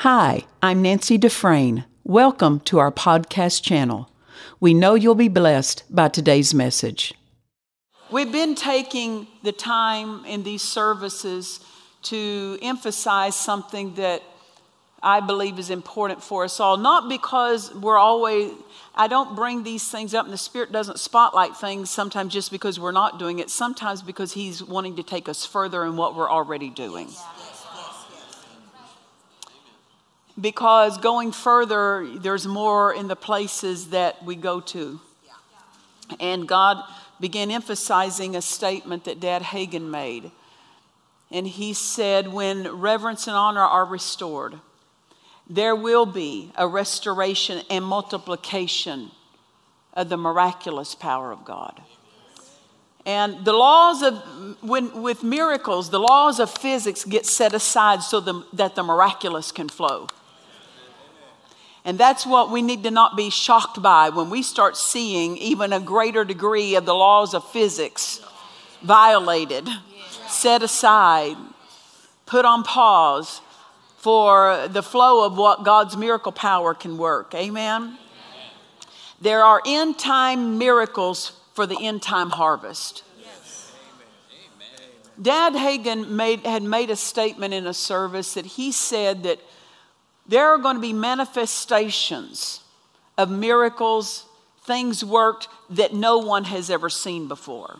Hi, I'm Nancy Dufresne. Welcome to our podcast channel. We know you'll be blessed by today's message. We've been taking the time in these services to emphasize something that I believe is important for us all. Not because we're always, I don't bring these things up and the Spirit doesn't spotlight things sometimes just because we're not doing it, sometimes because He's wanting to take us further in what we're already doing. Because going further, there's more in the places that we go to. And God began emphasizing a statement that Dad Hagin made. And he said, When reverence and honor are restored, there will be a restoration and multiplication of the miraculous power of God. And the laws of, when, with miracles, the laws of physics get set aside so the, that the miraculous can flow. And that's what we need to not be shocked by when we start seeing even a greater degree of the laws of physics violated, set aside, put on pause for the flow of what God's miracle power can work. Amen? There are end time miracles for the end time harvest. Dad Hagin made, had made a statement in a service that he said that there are going to be manifestations of miracles, things worked that no one has ever seen before.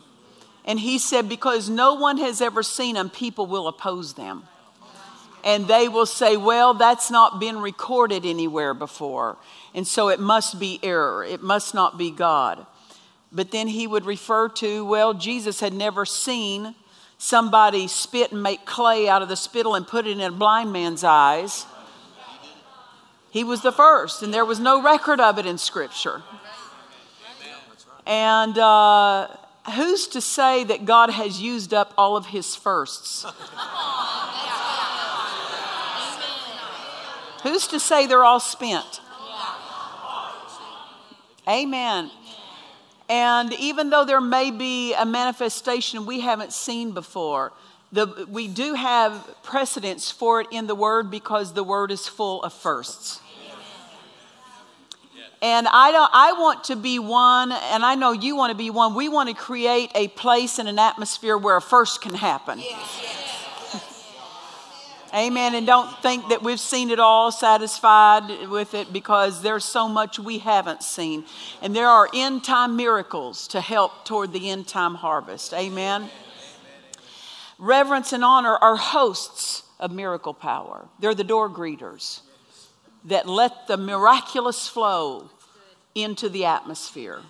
And he said, because no one has ever seen them, people will oppose them and they will say, well, that's not been recorded anywhere before. And so it must be error. It must not be God. But then he would refer to, well, Jesus had never seen somebody spit and make clay out of the spittle and put it in a blind man's eyes. He was the first, and there was no record of it in Scripture. And uh, who's to say that God has used up all of his firsts? Who's to say they're all spent? Amen. And even though there may be a manifestation we haven't seen before, the, we do have precedence for it in the Word because the Word is full of firsts. And I, don't, I want to be one, and I know you want to be one. We want to create a place and an atmosphere where a first can happen. Yes. Amen. And don't think that we've seen it all, satisfied with it, because there's so much we haven't seen. And there are end time miracles to help toward the end time harvest. Amen. Amen. Reverence and honor are hosts of miracle power, they're the door greeters that let the miraculous flow into the atmosphere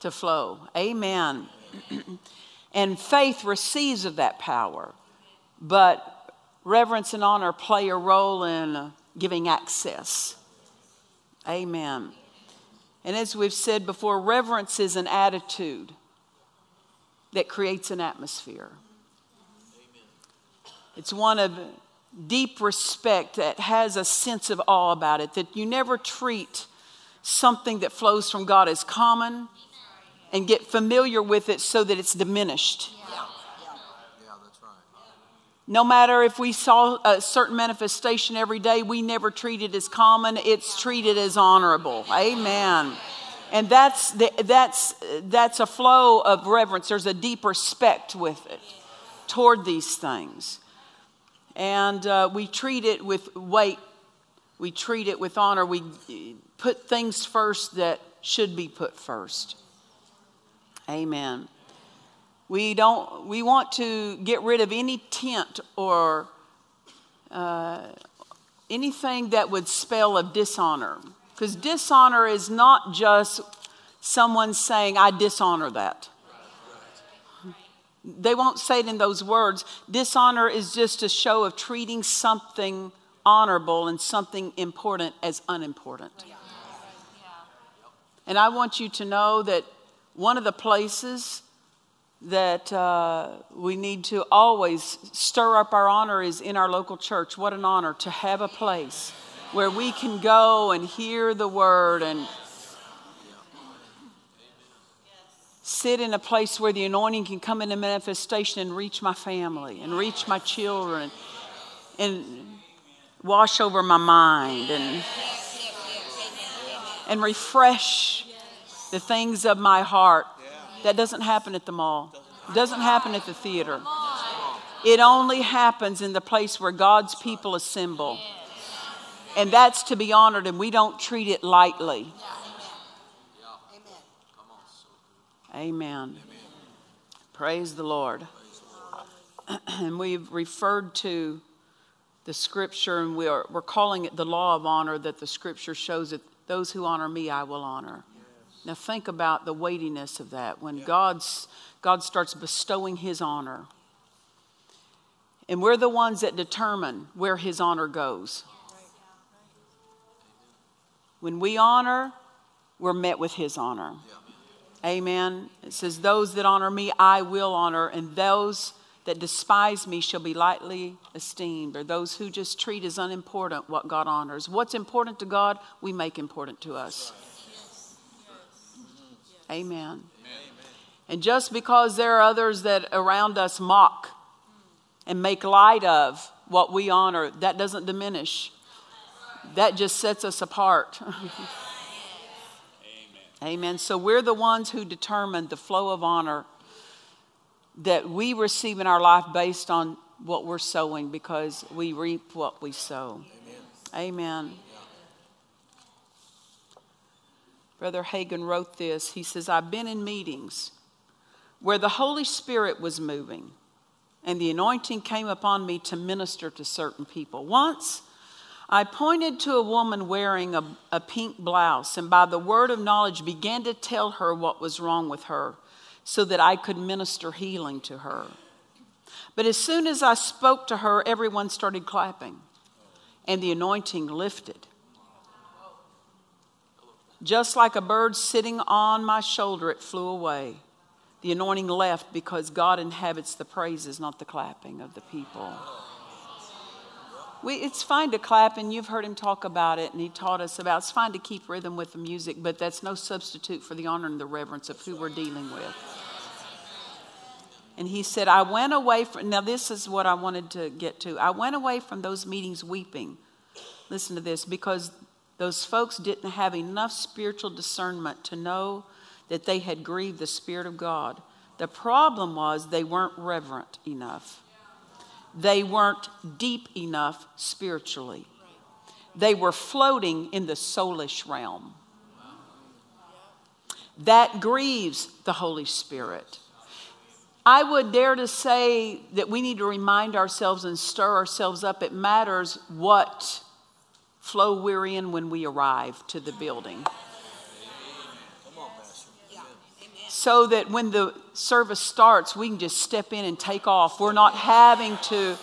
to flow. Amen. and faith receives of that power, but reverence and honor play a role in giving access. Amen. And as we've said before, reverence is an attitude that creates an atmosphere. It's one of deep respect that has a sense of awe about it, that you never treat something that flows from God as common and get familiar with it so that it's diminished. No matter if we saw a certain manifestation every day, we never treat it as common, it's treated as honorable. Amen. And that's, the, that's, that's a flow of reverence. There's a deep respect with it toward these things. And uh, we treat it with weight, we treat it with honor, we put things first that should be put first. Amen. We don't. We want to get rid of any tent or uh, anything that would spell of dishonor, because dishonor is not just someone saying, "I dishonor that." They won't say it in those words. Dishonor is just a show of treating something honorable and something important as unimportant. And I want you to know that one of the places that uh, we need to always stir up our honor is in our local church. What an honor to have a place where we can go and hear the word and sit in a place where the anointing can come into manifestation and reach my family and reach my children. And wash over my mind and, and refresh the things of my heart. That doesn't happen at the mall, it doesn't happen at the theater. It only happens in the place where God's people assemble. And that's to be honored, and we don't treat it lightly. Amen. Praise the Lord. and we've referred to the scripture, and we are, we're calling it the law of honor that the scripture shows that those who honor me, I will honor. Yes. Now, think about the weightiness of that when yeah. God's, God starts bestowing his honor. And we're the ones that determine where his honor goes. When we honor, we're met with his honor. Yeah. Amen. It says, Those that honor me, I will honor, and those that despise me shall be lightly esteemed, or those who just treat as unimportant what God honors. What's important to God, we make important to us. Amen. And just because there are others that around us mock and make light of what we honor, that doesn't diminish. That just sets us apart. Amen. So we're the ones who determine the flow of honor that we receive in our life based on what we're sowing because we reap what we sow. Amen. Amen. Brother Hagin wrote this. He says, I've been in meetings where the Holy Spirit was moving and the anointing came upon me to minister to certain people. Once, I pointed to a woman wearing a, a pink blouse and by the word of knowledge began to tell her what was wrong with her so that I could minister healing to her. But as soon as I spoke to her, everyone started clapping, and the anointing lifted. Just like a bird sitting on my shoulder, it flew away. The anointing left because God inhabits the praises, not the clapping of the people. We, it's fine to clap, and you've heard him talk about it, and he taught us about it's fine to keep rhythm with the music, but that's no substitute for the honor and the reverence of who we're dealing with. And he said, I went away from, now this is what I wanted to get to. I went away from those meetings weeping. Listen to this, because those folks didn't have enough spiritual discernment to know that they had grieved the Spirit of God. The problem was they weren't reverent enough they weren't deep enough spiritually. They were floating in the soulish realm. That grieves the Holy Spirit. I would dare to say that we need to remind ourselves and stir ourselves up. It matters what flow we're in when we arrive to the building. So that when the service starts, we can just step in and take off. We're not having to.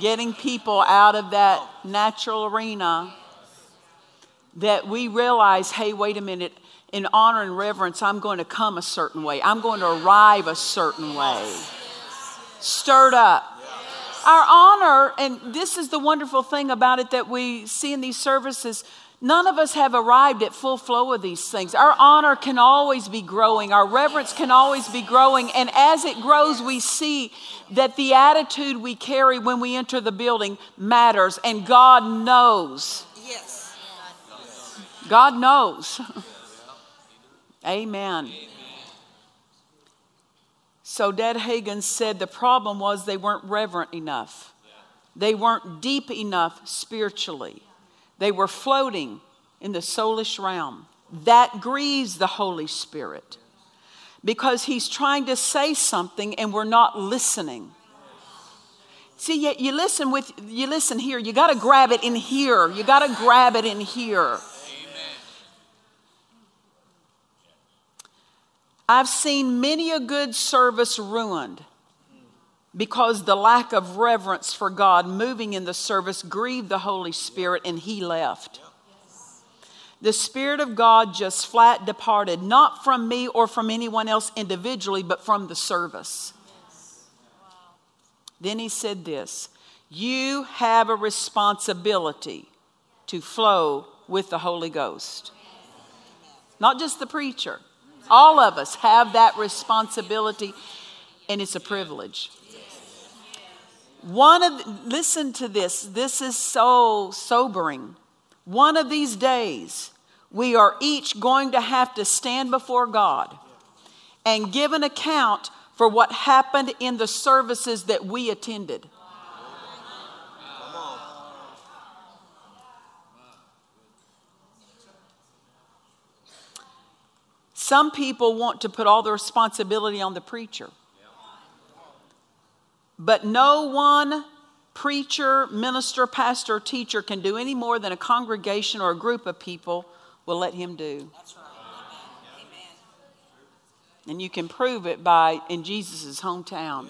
Getting people out of that natural arena that we realize, hey, wait a minute, in honor and reverence, I'm going to come a certain way. I'm going to arrive a certain way. Stirred up. Our honor, and this is the wonderful thing about it that we see in these services, None of us have arrived at full flow of these things. Our honor can always be growing, our reverence can always be growing. And as it grows, we see that the attitude we carry when we enter the building matters, and God knows. Yes. God knows. Amen. So, Dad Hagin said the problem was they weren't reverent enough, they weren't deep enough spiritually. They were floating in the soulish realm. That grieves the Holy Spirit because He's trying to say something and we're not listening. See, you, you listen with you listen here. You got to grab it in here. You got to grab it in here. I've seen many a good service ruined because the lack of reverence for God moving in the service grieved the Holy Spirit and he left. The Spirit of God just flat departed, not from me or from anyone else individually, but from the service. Then he said this You have a responsibility to flow with the Holy Ghost. Not just the preacher, all of us have that responsibility, and it's a privilege. One of, listen to this, this is so sobering. One of these days, we are each going to have to stand before God and give an account for what happened in the services that we attended. Some people want to put all the responsibility on the preacher. But no one preacher, minister, pastor, teacher can do any more than a congregation or a group of people will let him do. That's right. And you can prove it by in Jesus' hometown.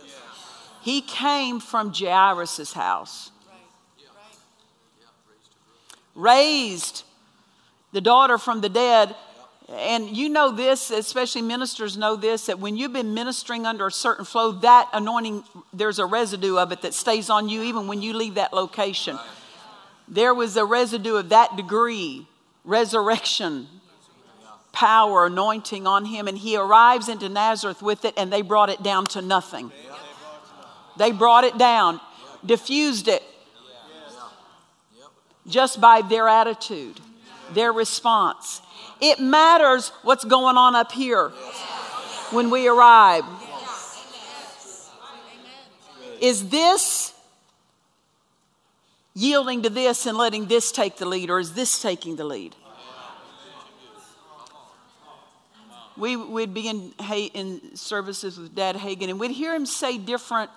He came from Jairus' house. Raised the daughter from the dead and you know this, especially ministers know this, that when you've been ministering under a certain flow, that anointing, there's a residue of it that stays on you even when you leave that location. There was a residue of that degree, resurrection, power, anointing on him, and he arrives into Nazareth with it, and they brought it down to nothing. They brought it down, diffused it just by their attitude, their response. It matters what's going on up here when we arrive. Is this yielding to this and letting this take the lead, or is this taking the lead? We would be in, in services with Dad Hagin, and we'd hear him say different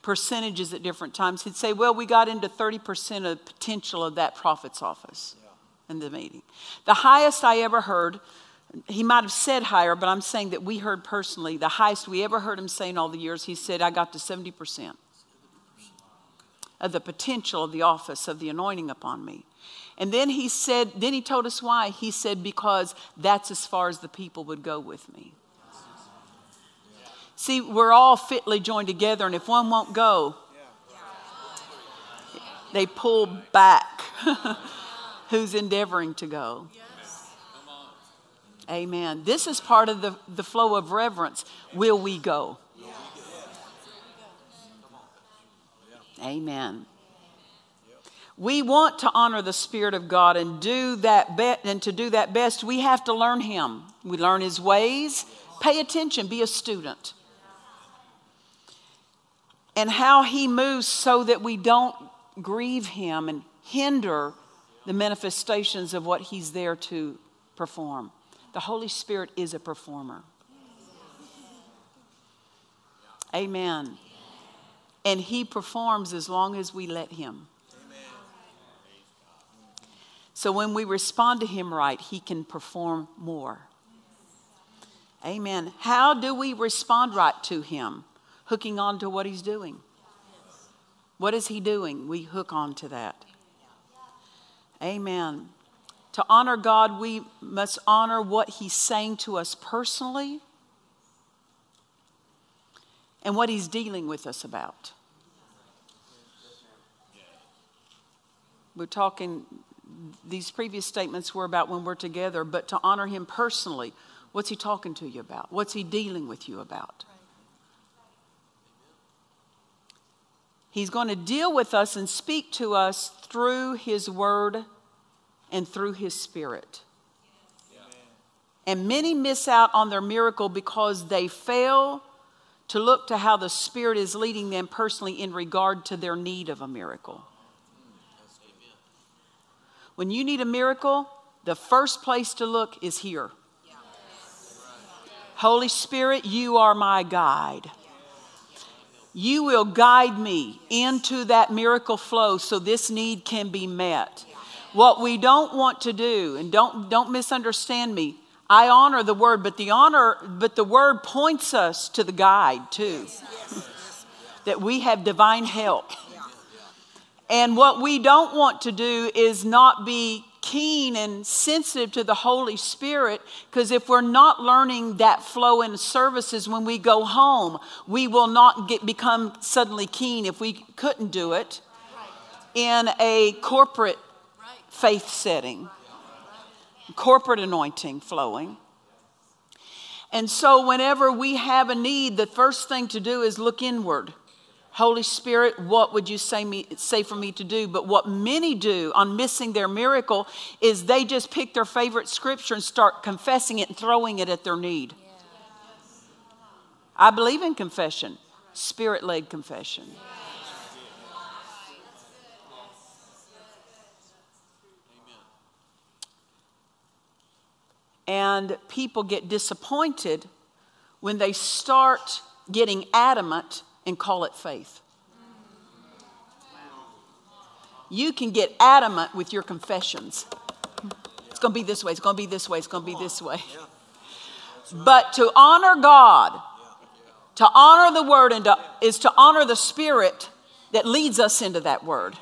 percentages at different times. He'd say, Well, we got into 30% of the potential of that prophet's office in the meeting. The highest I ever heard, he might have said higher, but I'm saying that we heard personally, the highest we ever heard him say in all the years, he said, I got to 70% of the potential of the office of the anointing upon me. And then he said, then he told us why. He said, because that's as far as the people would go with me. See, we're all fitly joined together, and if one won't go, they pull back. who's endeavoring to go. Yes. Amen. This is part of the, the flow of reverence. Will we go? Yes. Amen. We want to honor the Spirit of God and do that be- and to do that best, we have to learn Him. We learn His ways. Pay attention, be a student. And how He moves so that we don't grieve Him and hinder the manifestations of what He's there to perform. The Holy Spirit is a performer. Amen. And He performs as long as we let Him. So when we respond to Him right, He can perform more. Amen. How do we respond right to Him? Hooking on to what He's doing. What is He doing? We hook on to that. Amen. To honor God, we must honor what He's saying to us personally and what He's dealing with us about. We're talking, these previous statements were about when we're together, but to honor Him personally, what's He talking to you about? What's He dealing with you about? He's going to deal with us and speak to us through His Word and through His Spirit. And many miss out on their miracle because they fail to look to how the Spirit is leading them personally in regard to their need of a miracle. When you need a miracle, the first place to look is here. Holy Spirit, you are my guide. You will guide me into that miracle flow so this need can be met. What we don't want to do, and don't, don't misunderstand me, I honor the word, but the honor, but the word points us to the guide too. that we have divine help. And what we don't want to do is not be keen and sensitive to the Holy Spirit because if we're not learning that flow in services when we go home, we will not get, become suddenly keen if we couldn't do it in a corporate faith setting, corporate anointing flowing. And so, whenever we have a need, the first thing to do is look inward. Holy Spirit, what would you say, me, say for me to do? But what many do on missing their miracle is they just pick their favorite scripture and start confessing it and throwing it at their need. I believe in confession, spirit led confession. And people get disappointed when they start getting adamant and call it faith. You can get adamant with your confessions. It's going to be this way, it's going to be this way, it's going to be this way. But to honor God, to honor the word, and to, is to honor the spirit that leads us into that word.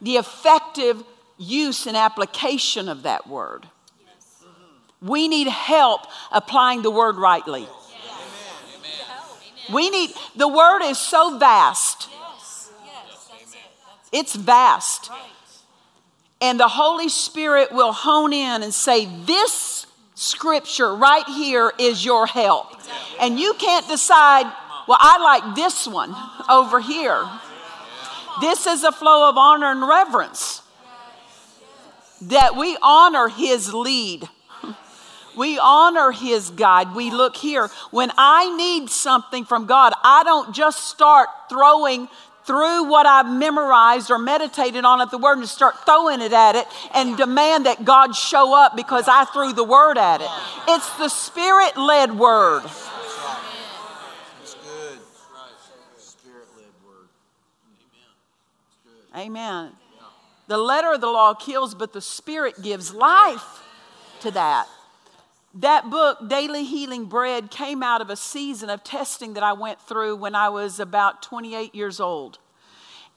The effective use and application of that word. We need help applying the word rightly. We need, the word is so vast. It's vast. And the Holy Spirit will hone in and say, This scripture right here is your help. And you can't decide, well, I like this one over here. This is a flow of honor and reverence that we honor his lead. We honor his guide. We look here. When I need something from God, I don't just start throwing through what I've memorized or meditated on at the word and start throwing it at it and demand that God show up because I threw the word at it. It's the spirit led word. Amen. The letter of the law kills, but the spirit gives life to that. That book, Daily Healing Bread, came out of a season of testing that I went through when I was about 28 years old.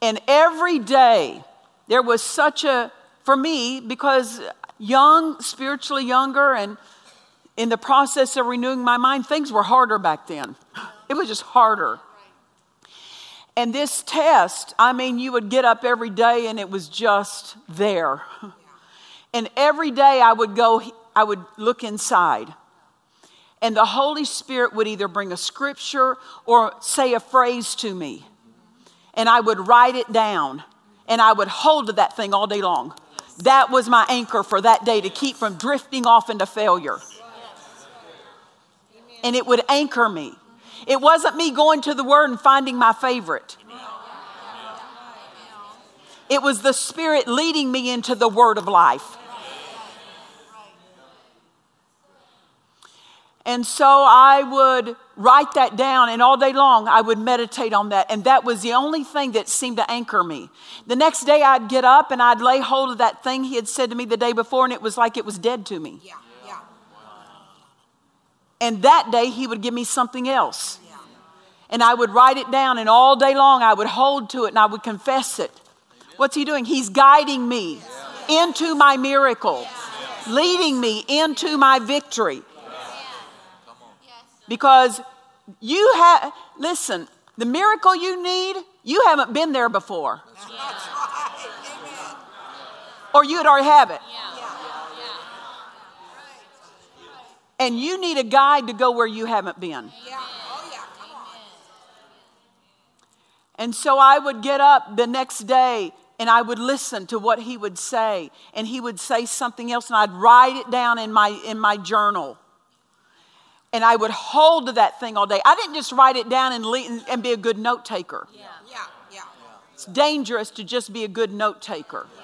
And every day, there was such a, for me, because young, spiritually younger, and in the process of renewing my mind, things were harder back then. It was just harder. And this test, I mean, you would get up every day and it was just there. And every day I would go I would look inside. And the Holy Spirit would either bring a scripture or say a phrase to me. And I would write it down. And I would hold to that thing all day long. That was my anchor for that day to keep from drifting off into failure. And it would anchor me. It wasn't me going to the Word and finding my favorite. It was the Spirit leading me into the Word of life. And so I would write that down, and all day long I would meditate on that. And that was the only thing that seemed to anchor me. The next day I'd get up and I'd lay hold of that thing he had said to me the day before, and it was like it was dead to me. Yeah, yeah. And that day he would give me something else. Yeah. And I would write it down, and all day long I would hold to it and I would confess it. What's he doing? He's guiding me into my miracle, leading me into my victory. Because you have, listen, the miracle you need, you haven't been there before. Or you'd already have it. And you need a guide to go where you haven't been. And so I would get up the next day and I would listen to what he would say. And he would say something else, and I'd write it down in my, in my journal and I would hold to that thing all day. I didn't just write it down and, and be a good note taker. Yeah. Yeah. Yeah. It's dangerous to just be a good note taker. Yeah.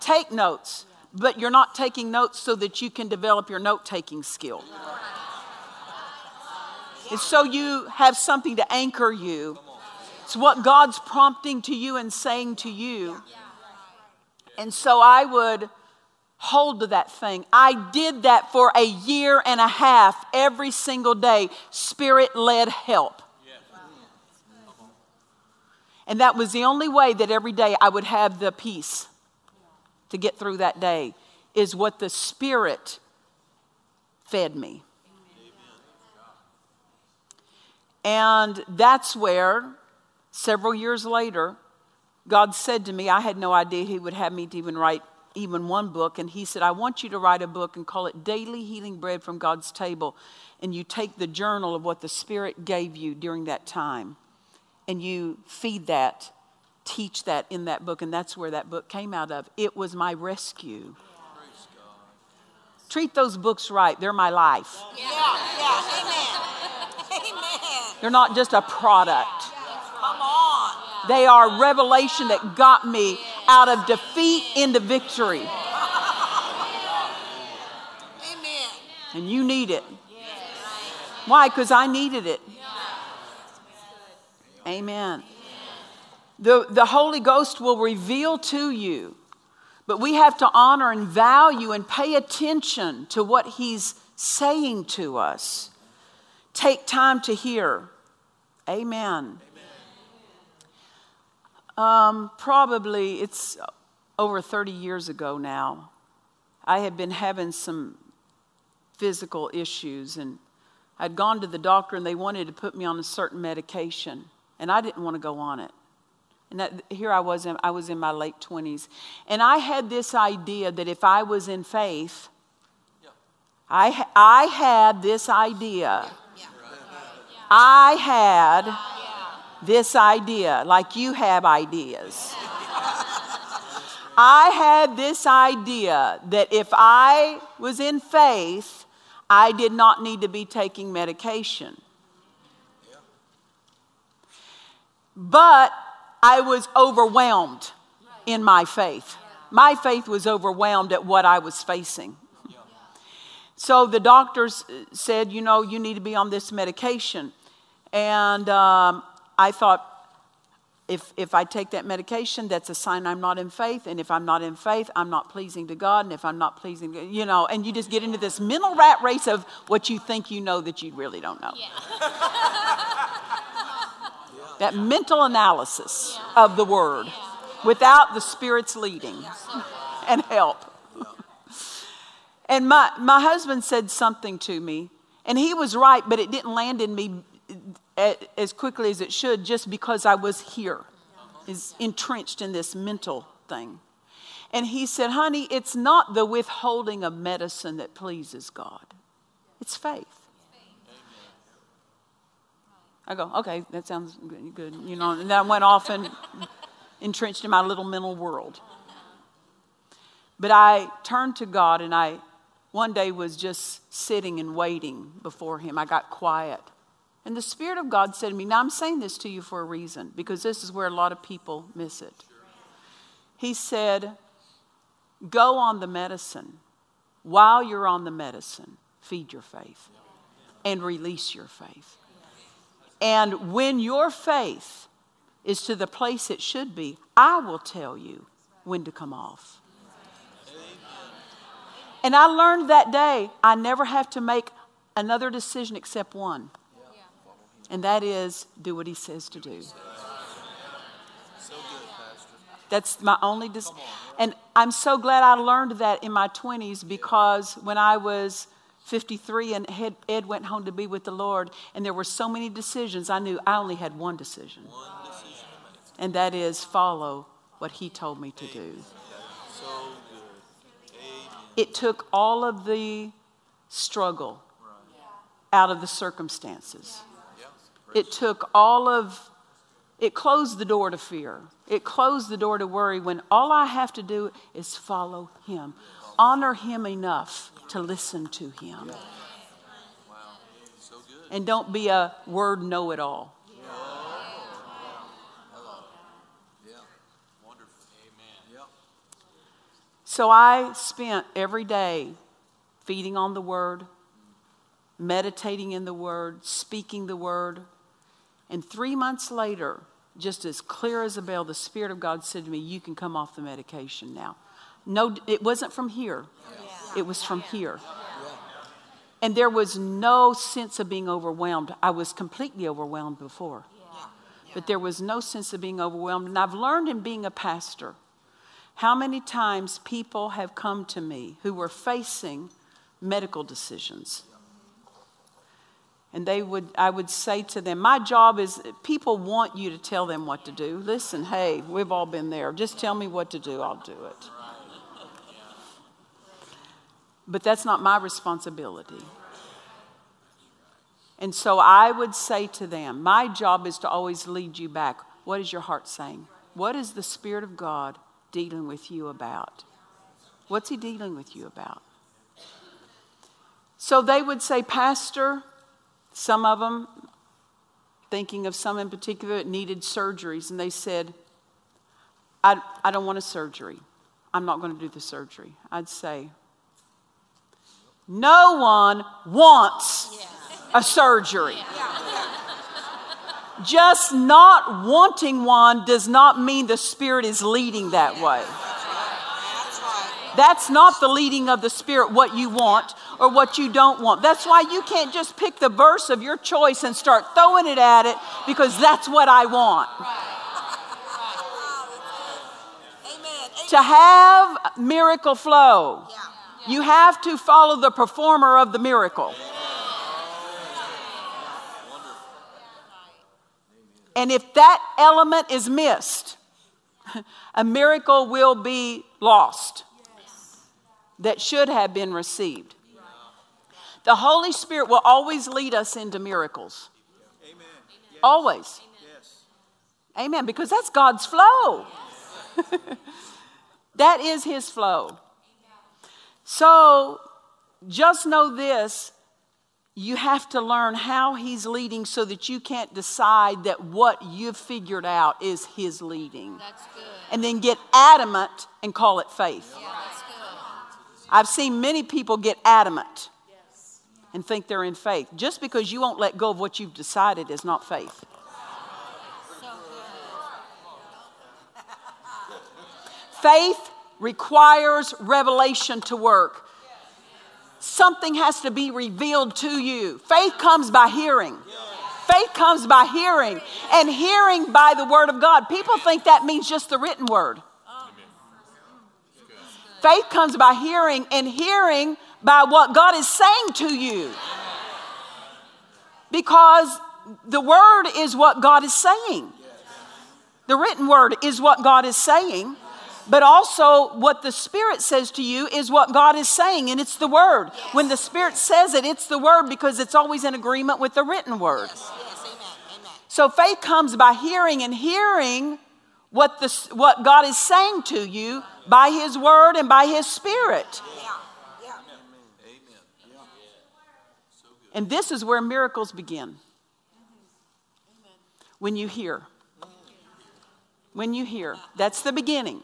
Take notes, but you're not taking notes so that you can develop your note taking skill. It's so you have something to anchor you. It's what God's prompting to you and saying to you. And so I would hold to that thing. I did that for a year and a half every single day, spirit led help. And that was the only way that every day I would have the peace to get through that day, is what the Spirit fed me. And that's where, several years later, God said to me, I had no idea He would have me to even write even one book, and he said, I want you to write a book and call it Daily Healing Bread from God's Table. And you take the journal of what the Spirit gave you during that time. and you feed that, teach that in that book, and that's where that book came out of. It was my rescue. Treat those books right, they're my life. Yeah, yeah, amen. Amen. They're not just a product. Come on. They are revelation that got me out of defeat into victory. Amen. And you need it. Why? Because I needed it. Amen. The, the Holy Ghost will reveal to you, but we have to honor and value and pay attention to what He's saying to us. Take time to hear. Amen. Um, probably it's over 30 years ago now. I had been having some physical issues and I'd gone to the doctor and they wanted to put me on a certain medication and I didn't want to go on it. And that, here I was, in, I was in my late 20s. And I had this idea that if I was in faith, I, I had this idea. I had this idea, like you have ideas. I had this idea that if I was in faith, I did not need to be taking medication. But I was overwhelmed in my faith. My faith was overwhelmed at what I was facing. So the doctors said, you know, you need to be on this medication. And um, I thought, if, if I take that medication, that's a sign I'm not in faith. And if I'm not in faith, I'm not pleasing to God. And if I'm not pleasing, you know, and you just get into this mental rat race of what you think you know that you really don't know. Yeah. that mental analysis yeah. of the word yeah. without the Spirit's leading and help. and my, my husband said something to me, and he was right, but it didn't land in me as quickly as it should just because I was here, is entrenched in this mental thing. And he said, honey, it's not the withholding of medicine that pleases God, it's faith. I go, okay, that sounds good, you know, and then I went off and entrenched in my little mental world. But I turned to God and I one day was just sitting and waiting before Him. I got quiet. And the Spirit of God said to me, Now I'm saying this to you for a reason, because this is where a lot of people miss it. He said, Go on the medicine. While you're on the medicine, feed your faith and release your faith. And when your faith is to the place it should be, I will tell you when to come off. And I learned that day I never have to make another decision except one and that is do what he says to do. That's my only dis- and I'm so glad I learned that in my 20s because when I was 53 and Ed went home to be with the Lord and there were so many decisions I knew I only had one decision. And that is follow what he told me to do. So It took all of the struggle out of the circumstances. It took all of, it closed the door to fear. It closed the door to worry when all I have to do is follow Him, honor Him enough to listen to Him. And don't be a word know it all. So I spent every day feeding on the Word, meditating in the Word, speaking the Word, and three months later, just as clear as a bell, the Spirit of God said to me, You can come off the medication now. No, it wasn't from here, yeah. it was from here. And there was no sense of being overwhelmed. I was completely overwhelmed before. But there was no sense of being overwhelmed. And I've learned in being a pastor how many times people have come to me who were facing medical decisions and they would i would say to them my job is people want you to tell them what to do listen hey we've all been there just tell me what to do i'll do it but that's not my responsibility And so I would say to them, my job is to always lead you back. What is your heart saying? What is the Spirit of God dealing with you about? What's He dealing with you about? So they would say, Pastor, some of them, thinking of some in particular needed surgeries, and they said, I, I don't want a surgery. I'm not going to do the surgery. I'd say, No one wants a surgery. Just not wanting one does not mean the Spirit is leading that way. That's not the leading of the Spirit, what you want or what you don't want. That's why you can't just pick the verse of your choice and start throwing it at it because that's what I want. To have miracle flow, you have to follow the performer of the miracle. And if that element is missed, a miracle will be lost that should have been received. The Holy Spirit will always lead us into miracles. Amen. Always. Yes. Amen. Because that's God's flow. that is His flow. So just know this you have to learn how He's leading so that you can't decide that what you've figured out is His leading. That's good. And then get adamant and call it faith. Yeah. I've seen many people get adamant and think they're in faith. Just because you won't let go of what you've decided is not faith. Faith requires revelation to work. Something has to be revealed to you. Faith comes by hearing. Faith comes by hearing, and hearing by the word of God. People think that means just the written word. Faith comes by hearing, and hearing by what God is saying to you. Because the word is what God is saying. The written word is what God is saying. But also, what the Spirit says to you is what God is saying, and it's the Word. Yes. When the Spirit says it, it's the Word because it's always in agreement with the written Word. Yes. Yes. Amen. Amen. So faith comes by hearing, and hearing what, the, what God is saying to you by His Word and by His Spirit. And this is where miracles begin. When you hear. When you hear. That's the beginning.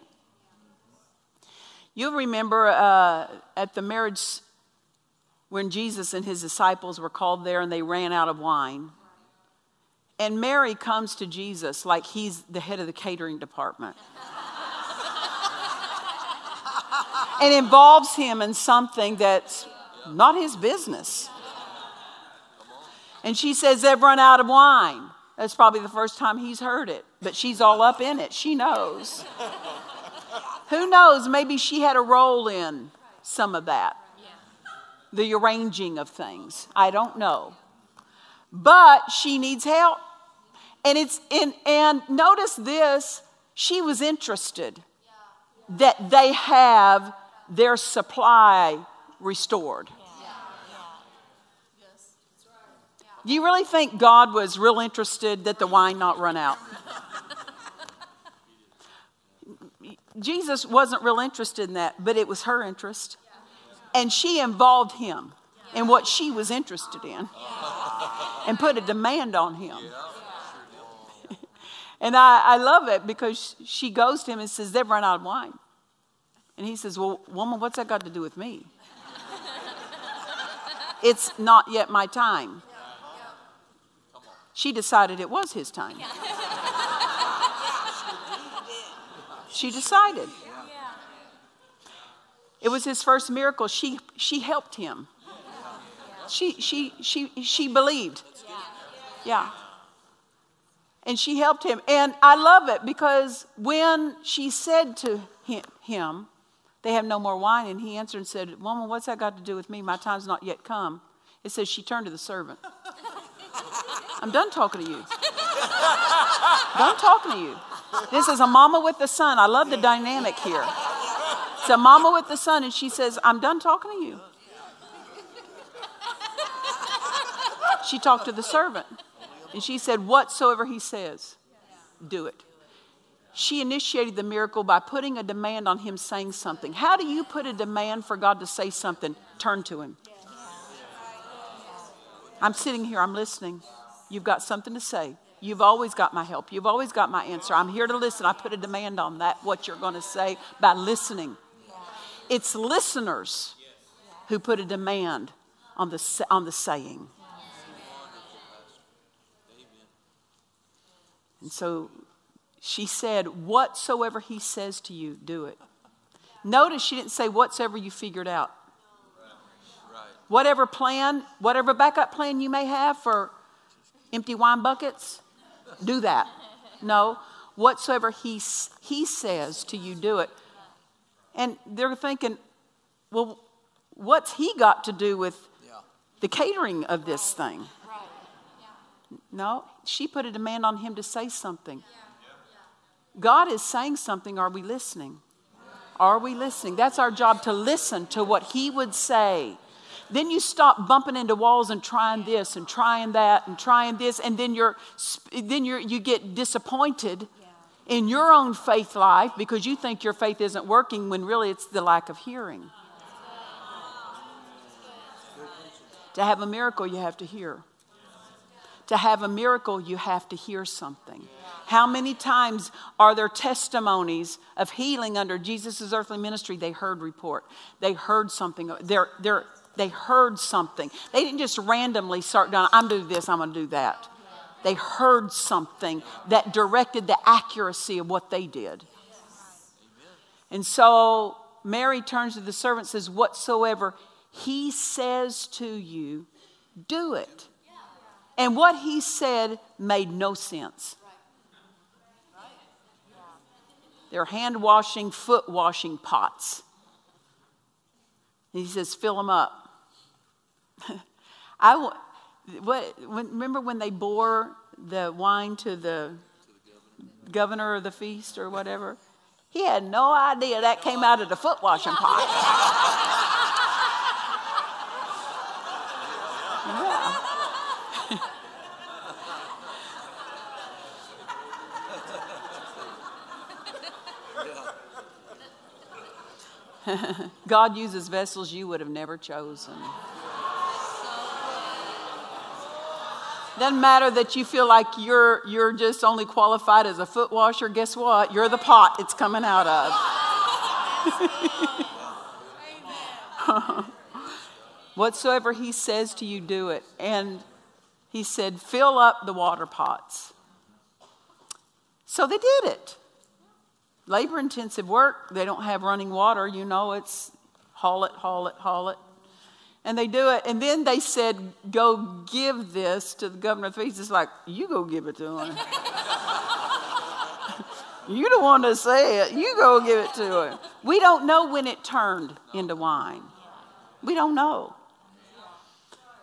You'll remember uh, at the marriage when Jesus and his disciples were called there and they ran out of wine. And Mary comes to Jesus like he's the head of the catering department. And involves him in something that's not his business. And she says, They've run out of wine. That's probably the first time he's heard it, but she's all up in it. She knows. Who knows? Maybe she had a role in some of that, the arranging of things. I don't know. But she needs help. And it's in, and notice this she was interested that they have their supply restored. You really think God was real interested that the wine not run out? Jesus wasn't real interested in that, but it was her interest. And she involved him in what she was interested in and put a demand on him. and I, I love it because she goes to him and says, They've run out of wine. And he says, Well, woman, what's that got to do with me? it's not yet my time. She decided it was his time. she decided. It was his first miracle. She, she helped him. She, she, she, she believed. Yeah. And she helped him. And I love it because when she said to him, They have no more wine, and he answered and said, Woman, what's that got to do with me? My time's not yet come. It says she turned to the servant. I'm done talking to you. done talking to you. This is a mama with the son. I love the dynamic here. It's a mama with the son, and she says, I'm done talking to you. She talked to the servant. And she said, Whatsoever he says, do it. She initiated the miracle by putting a demand on him saying something. How do you put a demand for God to say something? Turn to him. I'm sitting here, I'm listening. You've got something to say. You've always got my help. You've always got my answer. I'm here to listen. I put a demand on that, what you're going to say, by listening. It's listeners who put a demand on the, on the saying. And so she said, Whatsoever he says to you, do it. Notice she didn't say, Whatsoever you figured out. Whatever plan, whatever backup plan you may have for empty wine buckets, do that. No, whatsoever he, he says to you, do it. And they're thinking, well, what's he got to do with the catering of this thing? No, she put a demand on him to say something. God is saying something. Are we listening? Are we listening? That's our job to listen to what he would say. Then you stop bumping into walls and trying this and trying that and trying this, and then you're then you're, you get disappointed in your own faith life because you think your faith isn't working when really it's the lack of hearing. To have a miracle, you have to hear. To have a miracle, you have to hear something. How many times are there testimonies of healing under Jesus' earthly ministry? They heard report. They heard something. They're, they're, they heard something. They didn't just randomly start doing, I'm doing this, I'm going to do that. They heard something that directed the accuracy of what they did. And so Mary turns to the servant says, Whatsoever he says to you, do it. And what he said made no sense. They're hand washing, foot washing pots. And he says, fill them up. I, what, remember when they bore the wine to the governor of the feast or whatever? He had no idea that came out of the foot washing pot. God uses vessels you would have never chosen. Doesn't matter that you feel like you're, you're just only qualified as a foot washer. Guess what? You're the pot it's coming out of. Whatsoever he says to you, do it. And he said, fill up the water pots. So they did it labor intensive work. They don't have running water. You know, it's haul it, haul it, haul it. And they do it. And then they said, go give this to the governor of the. It's like, you go give it to him. you the one to say it. You go give it to him. We don't know when it turned into wine. We don't know.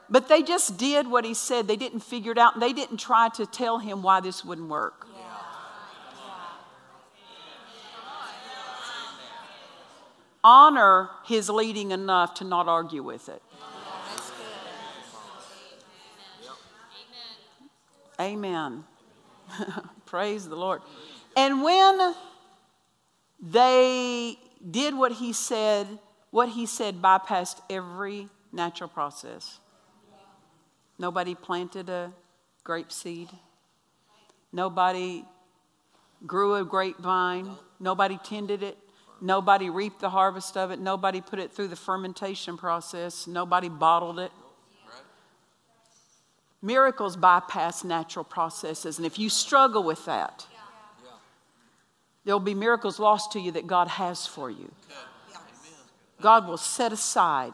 But they just did what he said. They didn't figure it out. They didn't try to tell him why this wouldn't work. Honor his leading enough to not argue with it. Amen. Praise the Lord. And when they did what he said, what he said bypassed every natural process. Nobody planted a grape seed. Nobody grew a grapevine. Nobody tended it. Nobody reaped the harvest of it. Nobody put it through the fermentation process. Nobody bottled it. Miracles bypass natural processes. And if you struggle with that, there'll be miracles lost to you that God has for you. God will set aside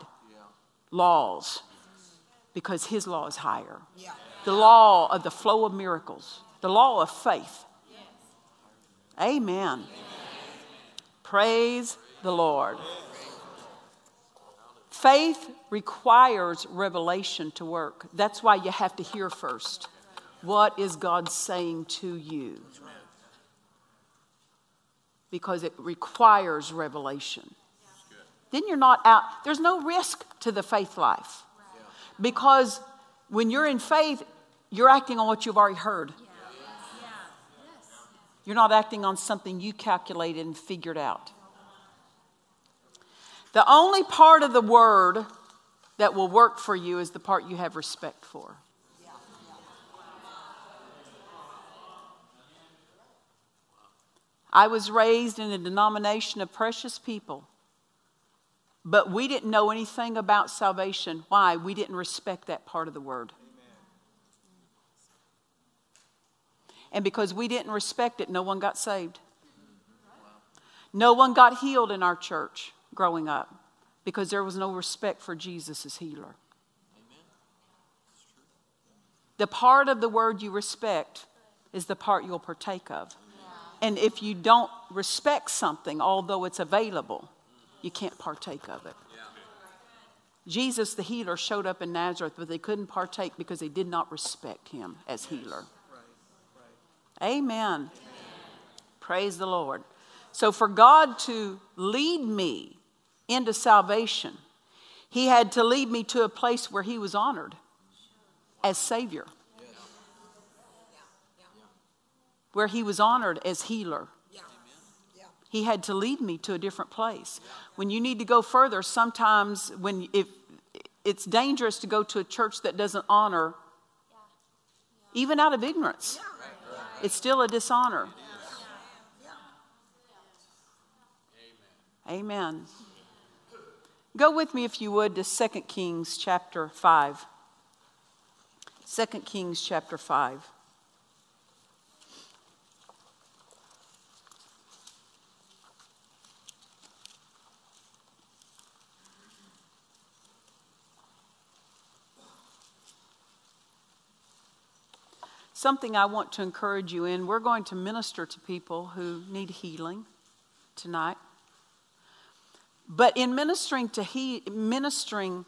laws because His law is higher. The law of the flow of miracles, the law of faith. Amen. Praise the Lord. Faith requires revelation to work. That's why you have to hear first. What is God saying to you? Because it requires revelation. Then you're not out, there's no risk to the faith life. Because When you're in faith, you're acting on what you've already heard. You're not acting on something you calculated and figured out. The only part of the word that will work for you is the part you have respect for. I was raised in a denomination of precious people, but we didn't know anything about salvation. Why? We didn't respect that part of the word. And because we didn't respect it, no one got saved. No one got healed in our church growing up because there was no respect for Jesus as healer. The part of the word you respect is the part you'll partake of. And if you don't respect something, although it's available, you can't partake of it. Jesus, the healer, showed up in Nazareth, but they couldn't partake because they did not respect him as healer. Amen. Amen. Praise the Lord. So, for God to lead me into salvation, He had to lead me to a place where He was honored as Savior, where He was honored as healer. He had to lead me to a different place. When you need to go further, sometimes when if it's dangerous to go to a church that doesn't honor, even out of ignorance, it's still a dishonor. Amen. Go with me, if you would, to 2 Kings chapter 5. 2 Kings chapter 5. Something I want to encourage you in. We're going to minister to people who need healing tonight. But in ministering to he, ministering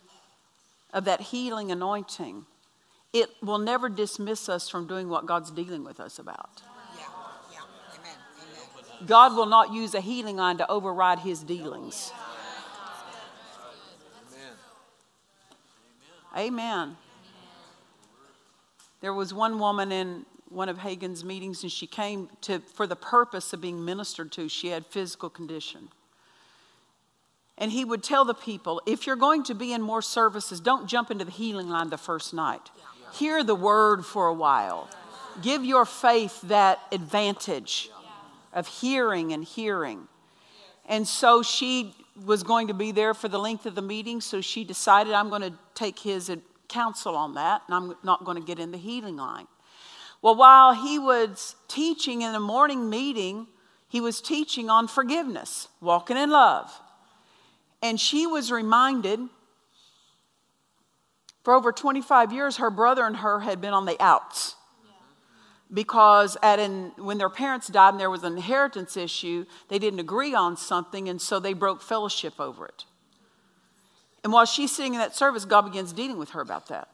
of that healing anointing, it will never dismiss us from doing what God's dealing with us about. Yeah. Yeah. Amen. Amen. God will not use a healing line to override his dealings. Amen. Amen. There was one woman in one of Hagin's meetings, and she came to for the purpose of being ministered to. She had physical condition. And he would tell the people if you're going to be in more services, don't jump into the healing line the first night. Hear the word for a while. Give your faith that advantage of hearing and hearing. And so she was going to be there for the length of the meeting, so she decided I'm going to take his counsel on that, and I'm not going to get in the healing line. Well, while he was teaching in a morning meeting, he was teaching on forgiveness, walking in love. And she was reminded for over 25 years, her brother and her had been on the outs. Because at an, when their parents died and there was an inheritance issue, they didn't agree on something, and so they broke fellowship over it. And while she's sitting in that service, God begins dealing with her about that.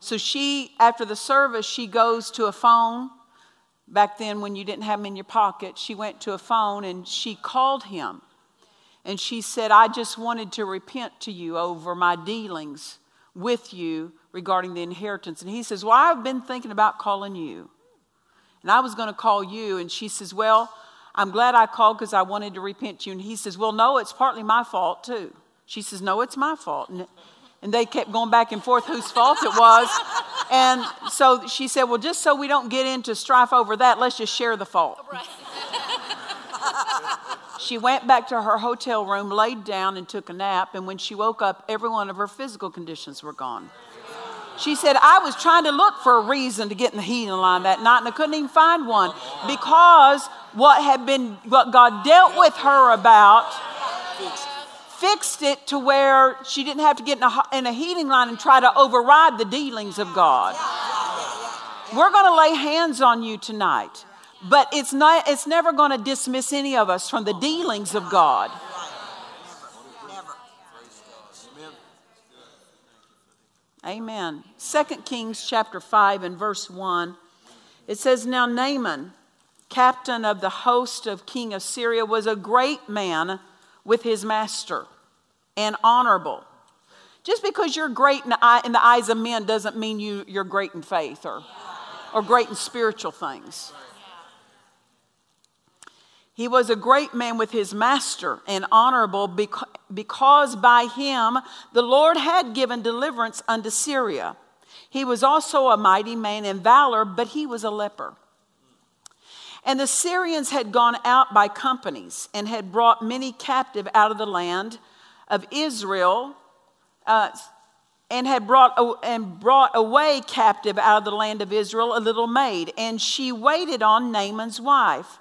So she, after the service, she goes to a phone. Back then, when you didn't have them in your pocket, she went to a phone and she called him and she said, I just wanted to repent to you over my dealings with you regarding the inheritance. And he says, Well, I've been thinking about calling you. And I was going to call you. And she says, Well, I'm glad I called because I wanted to repent to you. And he says, Well, no, it's partly my fault too. She says, No, it's my fault. And, and they kept going back and forth whose fault it was. And so she said, Well, just so we don't get into strife over that, let's just share the fault. Right. She went back to her hotel room, laid down, and took a nap. And when she woke up, every one of her physical conditions were gone. She said, I was trying to look for a reason to get in the healing line that night, and I couldn't even find one because what had been, what God dealt with her about, fixed it to where she didn't have to get in a, in a line and try to override the dealings of God. We're going to lay hands on you tonight. But it's, not, it's never going to dismiss any of us from the dealings of God. Amen. 2 Kings chapter 5 and verse 1. It says, Now Naaman, captain of the host of King of Syria, was a great man with his master and honorable. Just because you're great in the, eyes of men doesn't mean you, you're great in faith or, or great in spiritual things. He was a great man with his master and honorable because by him the Lord had given deliverance unto Syria. He was also a mighty man in valor, but he was a leper. And the Syrians had gone out by companies and had brought many captive out of the land of Israel, uh, and had brought and brought away captive out of the land of Israel a little maid, and she waited on Naaman's wife.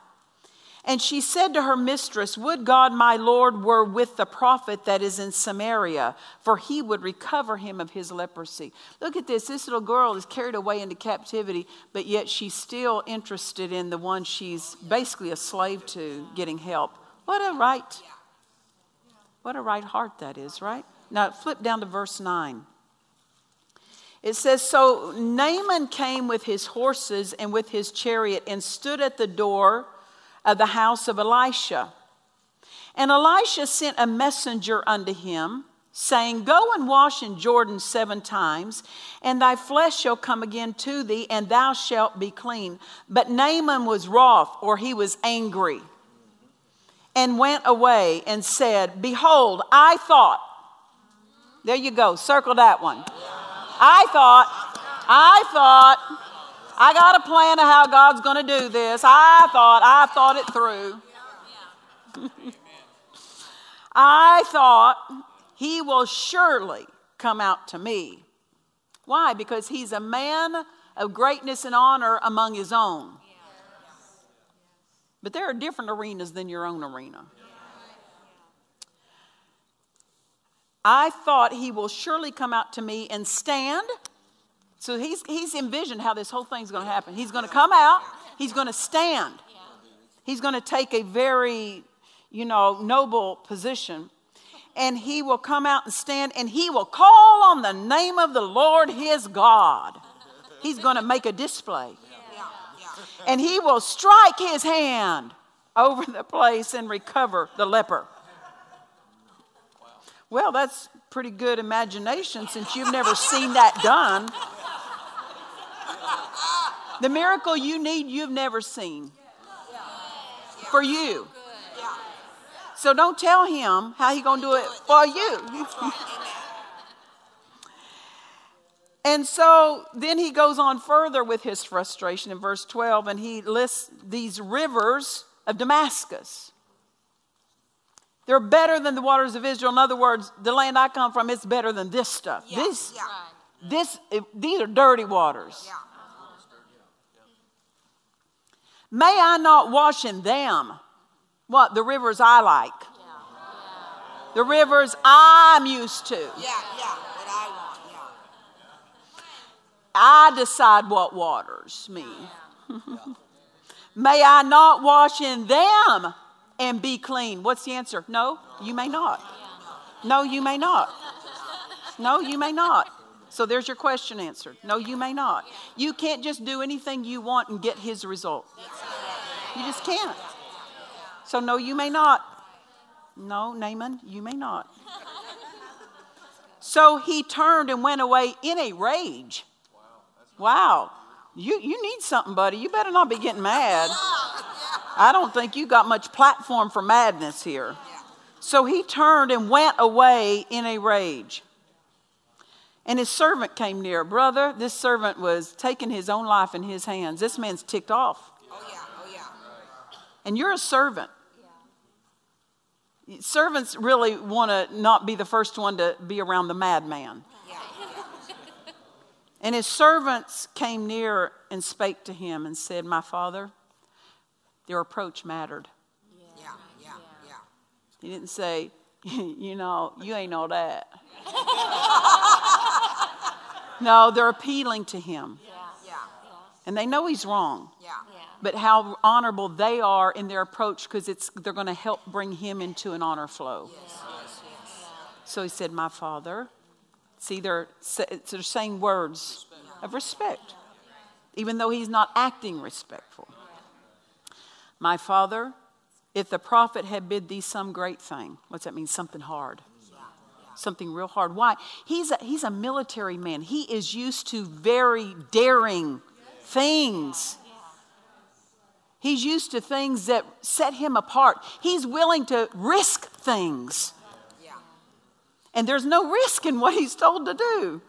And she said to her mistress, Would God my Lord were with the prophet that is in Samaria, for he would recover him of his leprosy. Look at this. This little girl is carried away into captivity, but yet she's still interested in the one she's basically a slave to getting help. What a right, what a right heart that is, right? Now flip down to verse 9. It says, So Naaman came with his horses and with his chariot and stood at the door of the house of Elisha. And Elisha sent a messenger unto him, saying, Go and wash in Jordan seven times, and thy flesh shall come again to thee, and thou shalt be clean. But Naaman was wroth, or he was angry, and went away and said, Behold, I thought, there you go, circle that one. I thought, I thought, I got a plan of how God's going to do this. I thought, I thought it through. I thought he will surely come out to me. Why? Because he's a man of greatness and honor among his own. But there are different arenas than your own arena. I thought he will surely come out to me and stand so he's, he's envisioned how this whole thing's going to happen. He's going to come out, he's going to stand, he's going to take a very, you know, noble position. And he will come out and stand and he will call on the name of the Lord his God. He's going to make a display. And he will strike his hand over the place and recover the leper. Well, that's pretty good imagination since you've never seen that done. The miracle you need, you've never seen. For you. So don't tell him how he's going to do it for you. and so then he goes on further with his frustration in verse 12, and he lists these rivers of Damascus. They're better than the waters of Israel. In other words, the land I come from, it's better than this stuff. Yeah, this, yeah. this, these are dirty waters. Yeah. May I not wash in them. What? The rivers I like. The rivers I'm used to. Yeah, yeah, what I want, yeah. I decide what waters me. may I not wash in them and be clean? What's the answer? No, you may not. No, you may not. No, you may not. So there's your question answered. No, you may not. You can't just do anything you want and get his result. You just can't. So, no, you may not. No, Naaman, you may not. So he turned and went away in a rage. Wow. You, you need something, buddy. You better not be getting mad. I don't think you got much platform for madness here. So he turned and went away in a rage. And his servant came near. Brother, this servant was taking his own life in his hands. This man's ticked off. Oh, yeah, oh, yeah. And you're a servant. Servants really want to not be the first one to be around the madman. Yeah. and his servants came near and spake to him and said, My father, their approach mattered. Yeah, yeah, yeah. He didn't say, You know, you ain't all that. no, they're appealing to him. Yeah. Yeah. And they know he's wrong. Yeah. But how honorable they are in their approach because it's they're going to help bring him into an honor flow. Yes. Yes. Yes. So he said, "My father." See, they're, they're saying words of respect, even though he's not acting respectful. My father, if the prophet had bid thee some great thing, what's that mean? Something hard something real hard. Why? He's a, he's a military man. He is used to very daring things. He's used to things that set him apart. He's willing to risk things. And there's no risk in what he's told to do.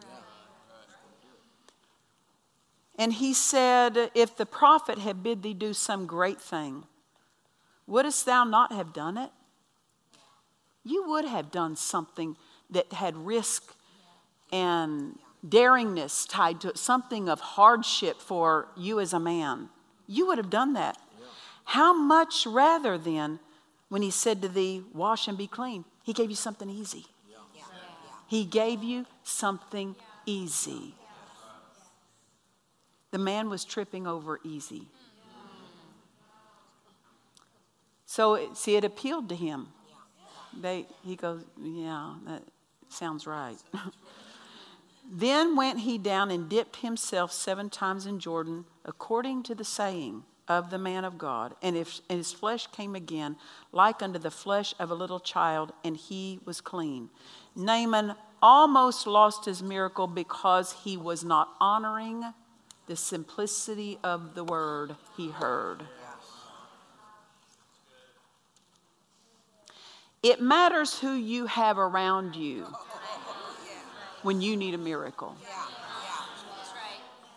And he said, If the prophet had bid thee do some great thing, wouldst thou not have done it? You would have done something that had risk and daringness tied to it, something of hardship for you as a man. You would have done that. How much rather then, when he said to thee, Wash and be clean, he gave you something easy. He gave you something easy. The man was tripping over easy. So, see, it appealed to him. They, he goes, Yeah, that sounds right. then went he down and dipped himself seven times in Jordan, according to the saying of the man of God. And, if, and his flesh came again, like unto the flesh of a little child, and he was clean. Naaman almost lost his miracle because he was not honoring the simplicity of the word he heard. It matters who you have around you when you need a miracle.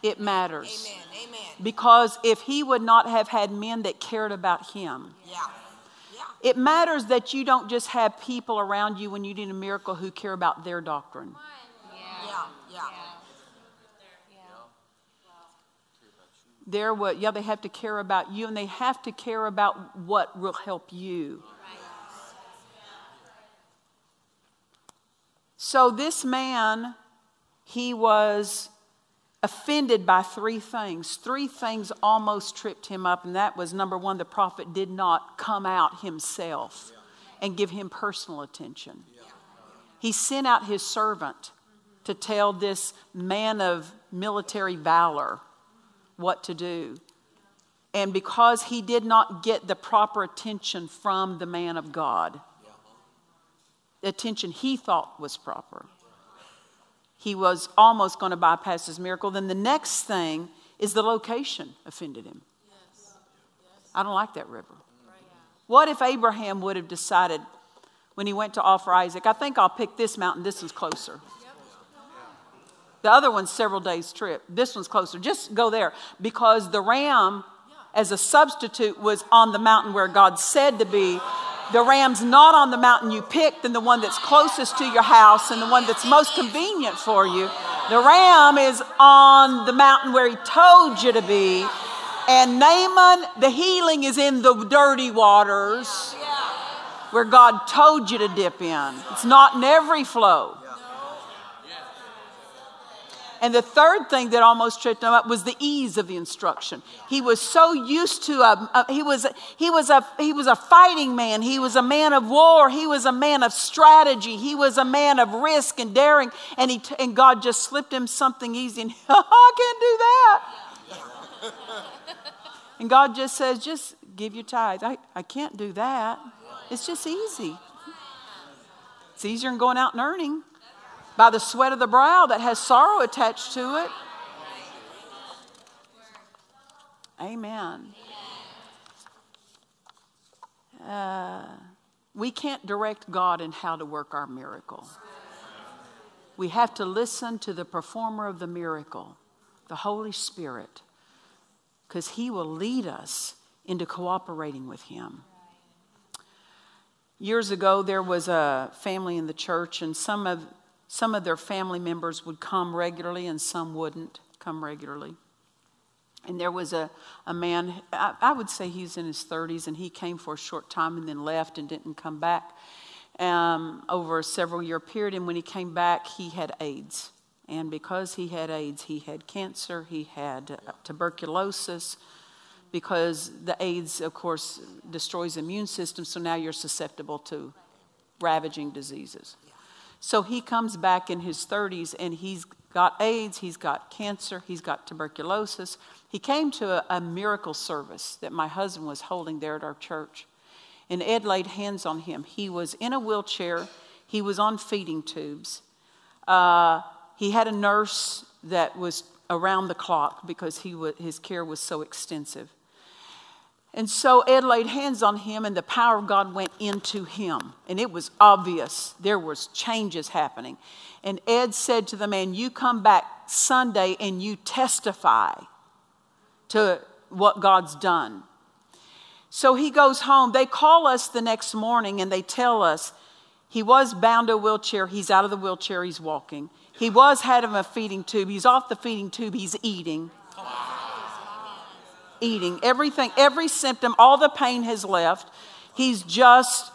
It matters. Because if he would not have had men that cared about him, it matters that you don't just have people around you when you need a miracle who care about their doctrine. Yeah, yeah. They're what, yeah, they have to care about you and they have to care about what will help you. So this man, he was offended by three things. Three things almost tripped him up, and that was number one, the prophet did not come out himself and give him personal attention. He sent out his servant to tell this man of military valor what to do. And because he did not get the proper attention from the man of God, the attention he thought was proper, he was almost going to bypass his miracle. Then the next thing is the location offended him. I don't like that river. What if Abraham would have decided when he went to offer Isaac, I think I'll pick this mountain, this one's closer. The other one's several days' trip. This one's closer. Just go there because the ram, as a substitute, was on the mountain where God said to be the ram's not on the mountain you picked and the one that's closest to your house and the one that's most convenient for you. The ram is on the mountain where he told you to be. And Naaman, the healing is in the dirty waters where God told you to dip in. It's not in every flow. And the third thing that almost tripped him up was the ease of the instruction. He was so used to a, a, he was he was a he was a fighting man. He was a man of war. He was a man of strategy. He was a man of risk and daring. And he and God just slipped him something easy. And I can't do that. and God just says, just give your tithe. I, I can't do that. It's just easy. It's easier than going out and earning by the sweat of the brow that has sorrow attached to it. Amen. Uh, we can't direct God in how to work our miracle. We have to listen to the performer of the miracle, the Holy Spirit, because He will lead us into cooperating with Him. Years ago, there was a family in the church, and some of some of their family members would come regularly and some wouldn't come regularly. And there was a, a man, I, I would say he's in his 30s, and he came for a short time and then left and didn't come back um, over a several year period. And when he came back, he had AIDS. And because he had AIDS, he had cancer, he had uh, tuberculosis, because the AIDS, of course, destroys the immune system, so now you're susceptible to ravaging diseases. So he comes back in his 30s and he's got AIDS, he's got cancer, he's got tuberculosis. He came to a, a, miracle service that my husband was holding there at our church. And Ed laid hands on him. He was in a wheelchair, He was on feeding tubes. Uh, he had a nurse that was around the clock because he his care was so extensive. And so Ed laid hands on him, and the power of God went into him. And it was obvious there was changes happening. And Ed said to the man, You come back Sunday and you testify to what God's done. So he goes home. They call us the next morning and they tell us he was bound to a wheelchair. He's out of the wheelchair. He's walking. He was had him a feeding tube. He's off the feeding tube. He's eating. Eating. Everything, every symptom, all the pain has left. He's just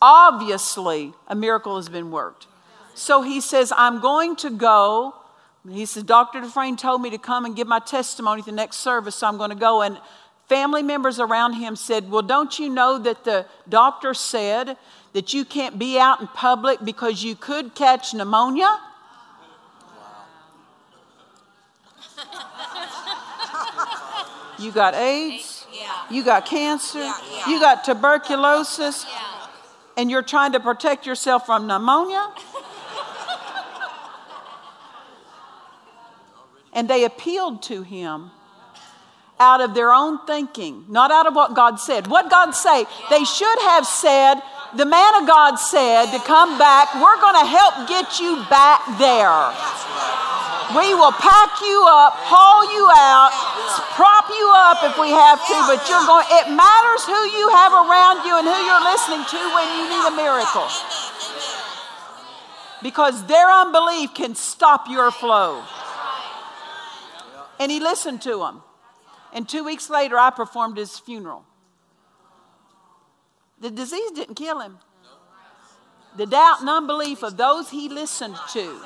obviously a miracle has been worked. So he says, I'm going to go. He says, Dr. Dufresne told me to come and give my testimony at the next service, so I'm going to go. And family members around him said, Well, don't you know that the doctor said that you can't be out in public because you could catch pneumonia? You got AIDS, Yeah. you got cancer, Yeah. you got tuberculosis, and you're trying to protect yourself from pneumonia? and they appealed to him out of their own thinking, not out of what God said. What God say? They should have said, the man of God said to come back, we're going to help get you back there. We will pack you up, haul you out, prop you up if we have to, but you're going, it matters who you have around you and who you're listening to when you need a miracle. Because their unbelief can stop your flow. And he listened to them. And two weeks later, I performed his funeral. The disease didn't kill him. The doubt and unbelief of those he listened to.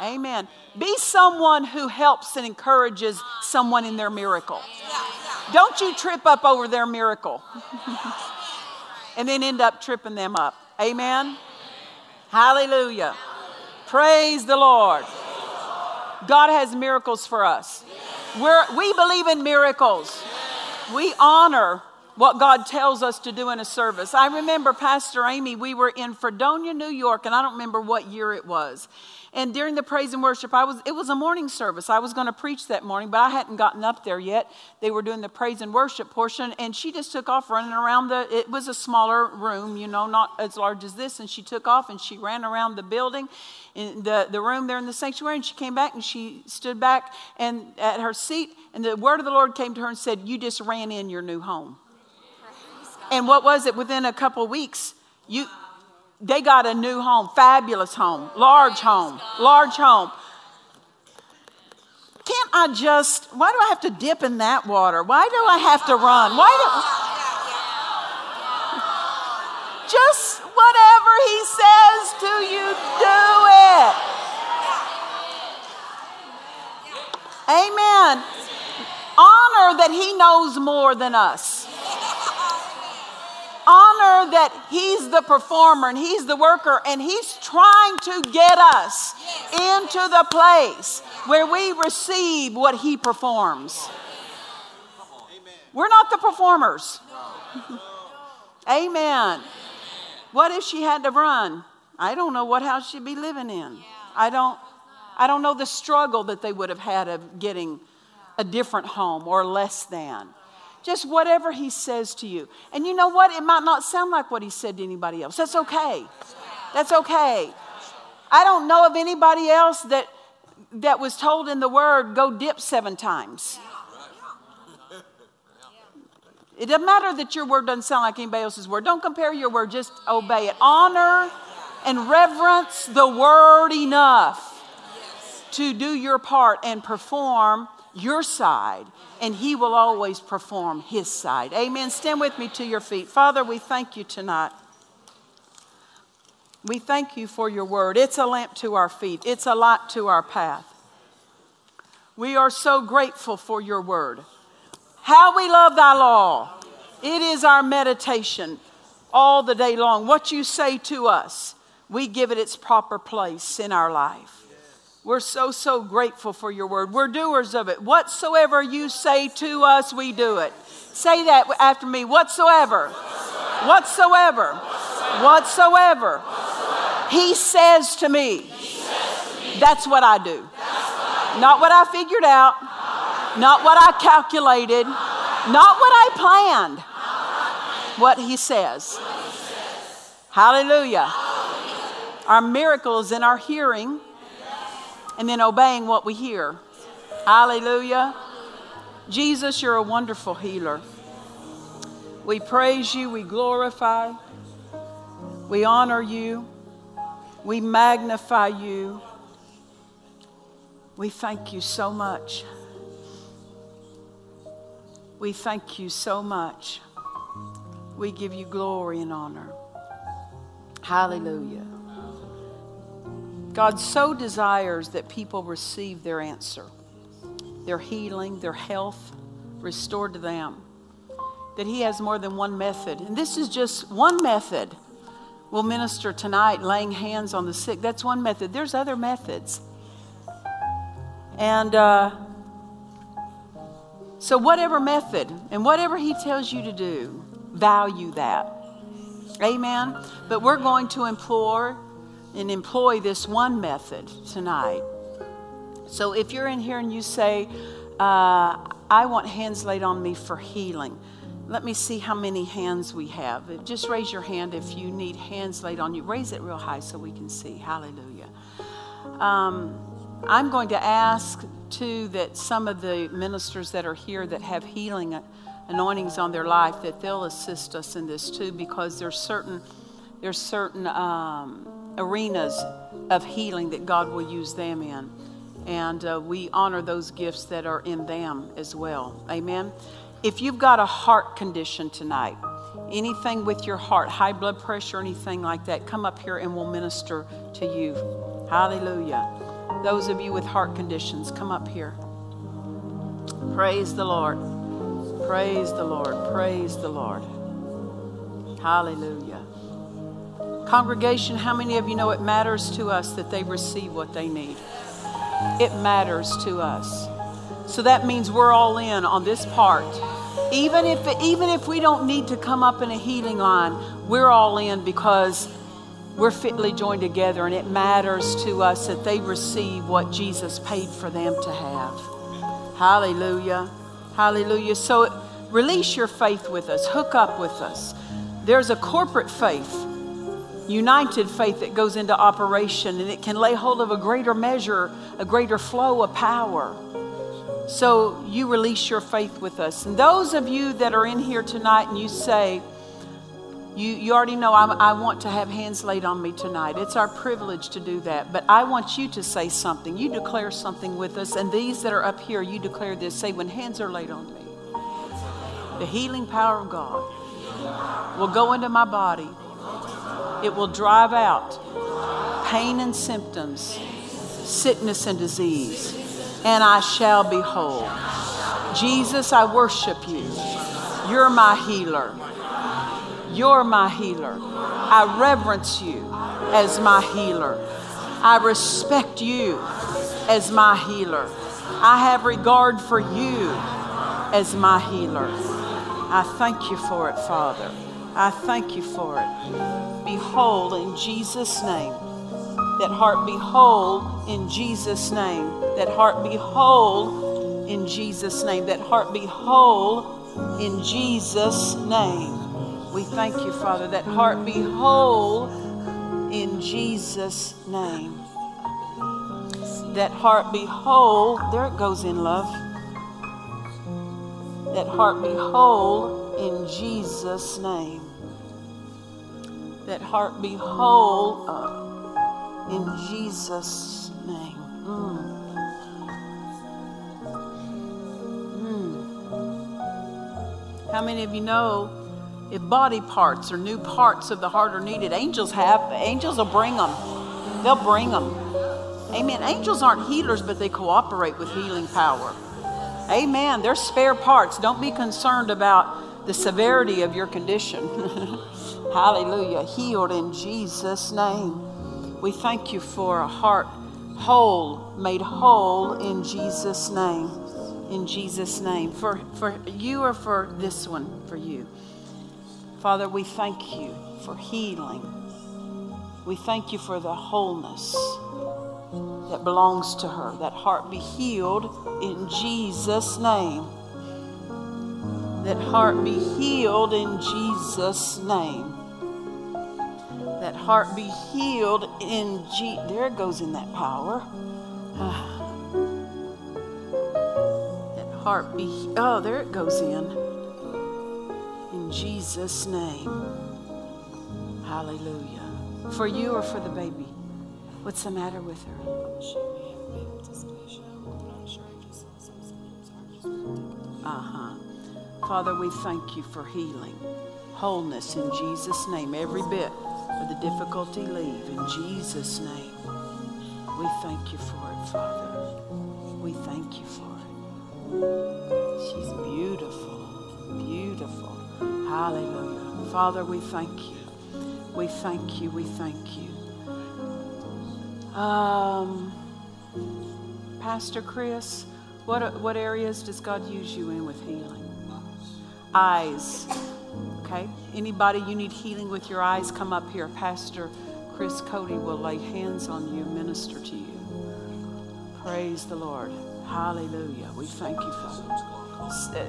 Amen. Be someone who helps and encourages someone in their miracle. Don't you trip up over their miracle and then end up tripping them up. Amen. Hallelujah. Praise the Lord. God has miracles for us. We're, we believe in miracles. We honor what God tells us to do in a service. I remember Pastor Amy, we were in Fredonia, New York, and I don't remember what year it was. And during the praise and worship, I was it was a morning service. I was going to preach that morning, but I hadn't gotten up there yet. They were doing the praise and worship portion, and she just took off running around the it was a smaller room, you know, not as large as this, and she took off and she ran around the building in the, the room there in the sanctuary, and she came back and she stood back and at her seat, and the word of the Lord came to her and said, You just ran in your new home. And what was it? Within a couple weeks, you they got a new home, fabulous home, large home, large home. Can't I just, why do I have to dip in that water? Why do I have to run? Why do, just whatever he says to you, do it. Amen. Honor that he knows more than us honor that He's the performer and He's the worker, and He's trying to get us into the place where we receive what He performs. We're not the performers. Amen. What if she had to run? I don't know what house she'd be living in. I don't I don't know the struggle that they would have had of getting a different home or less than. Just whatever he says to you. And you know what? It might not sound like what he said to anybody else. That's okay. That's okay. I don't know of anybody else that that was told in the word, go dip seven times. It doesn't matter that your word doesn't sound like anybody else's word. Don't compare your word, just obey it. Honor and reverence the word enough to do your part and perform your side, and He will always perform His side. Amen. Stand with me to your feet. Father, we thank you tonight. We thank you for your word. It's a lamp to our feet, it's a light to our path. We are so grateful for your word. How we love thy law. It is our meditation all the day long. What you say to us, we give it its proper place in our life. We're so, so grateful for your word. We're doers of it. Whatsoever you say to us, we do it. Say that after me. Whatsoever, Whatsoever Whatsoever. He says to me. That's what I do. Not what I figured out. Not what I calculated. Not what I planned. What he says. Hallelujah. Our miracle is in our hearing and then obeying what we hear. Hallelujah. Jesus, you're a wonderful healer. We praise you, we glorify, we honor you, we magnify you. We thank you so much. We thank you so much. We give you glory and honor. Hallelujah. God so desires that people receive their answer, their healing, their health restored to them, that He has more than one method. And this is just one method. We'll minister tonight laying hands on the sick. That's one method. There's other methods. And uh, so, whatever method and whatever He tells you to do, value that. Amen. But we're going to implore and employ this one method tonight. So if you're in here and you say, uh, I want hands laid on me for healing, let me see how many hands we have. Just raise your hand if you need hands laid on you. Raise it real high so we can see. Hallelujah. Um, I'm going to ask, too, that some of the ministers that are here that have healing anointings on their life, that they'll assist us in this, too, because there's certain, there's certain um, arenas of healing that God will use them in. And uh, we honor those gifts that are in them as well. Amen. If you've got a heart condition tonight, anything with your heart, high blood pressure, anything like that, come up here and we'll minister to you. Hallelujah. Those of you with heart conditions, come up here. Praise the Lord. Praise the Lord. Praise the Lord. Hallelujah. Congregation, how many of you know it matters to us that they receive what they need? It matters to us. So that means we're all in on this part. Even if, even if we don't need to come up in a healing line, we're all in because we're fitly joined together and it matters to us that they receive what Jesus paid for them to have. Hallelujah. Hallelujah. So release your faith with us, hook up with us. There's a corporate faith united faith that goes into operation and it can lay hold of a greater measure, a greater flow of power. So you release your faith with us. And those of you that are in here tonight and you say, you, you already know I, I want to have hands laid on me tonight. It's our privilege to do that. But I want you to say something. You declare something with us. And these that are up here, you declare this. Say, when hands are laid on me, the healing power of God will go into my body it will drive out pain and symptoms, sickness and disease, and I shall be whole. Jesus, I worship you. You're my healer. You're my healer. I reverence you as my healer. I respect you as my healer. I have regard for you as my healer. I thank you for it, Father. I thank you for it be whole in Jesus' name. That heart be whole in Jesus' name. That heart be whole in Jesus' name. That heart be whole in Jesus' name. We thank you, Father. That heart be whole in Jesus' name. That heart be whole. There it goes in love. That heart be whole in Jesus' name that heart be whole uh, in Jesus' name. Mm. Mm. How many of you know if body parts or new parts of the heart are needed, angels have, angels will bring them. They'll bring them. Amen. Angels aren't healers, but they cooperate with healing power. Amen. They're spare parts. Don't be concerned about the severity of your condition. Hallelujah. Healed in Jesus' name. We thank you for a heart whole, made whole in Jesus' name. In Jesus' name. For, for you or for this one? For you. Father, we thank you for healing. We thank you for the wholeness that belongs to her. That heart be healed in Jesus' name. That heart be healed in Jesus' name. That heart be healed in G. There goes in that power. that heart be. Oh, there it goes in. In Jesus' name. Hallelujah. For you or for the baby? What's the matter with her? Uh huh. Father, we thank you for healing, wholeness in Jesus' name. Every bit of the difficulty leave in Jesus' name. We thank you for it, Father. We thank you for it. She's beautiful, beautiful. Hallelujah. Father, we thank you. We thank you. We thank you. Um, Pastor Chris, what, what areas does God use you in with healing? Eyes. Okay. Anybody you need healing with your eyes, come up here. Pastor Chris Cody will lay hands on you, minister to you. Praise the Lord. Hallelujah. We thank you, Father.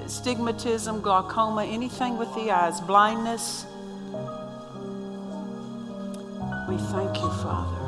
Stigmatism, glaucoma, anything with the eyes, blindness. We thank you, Father.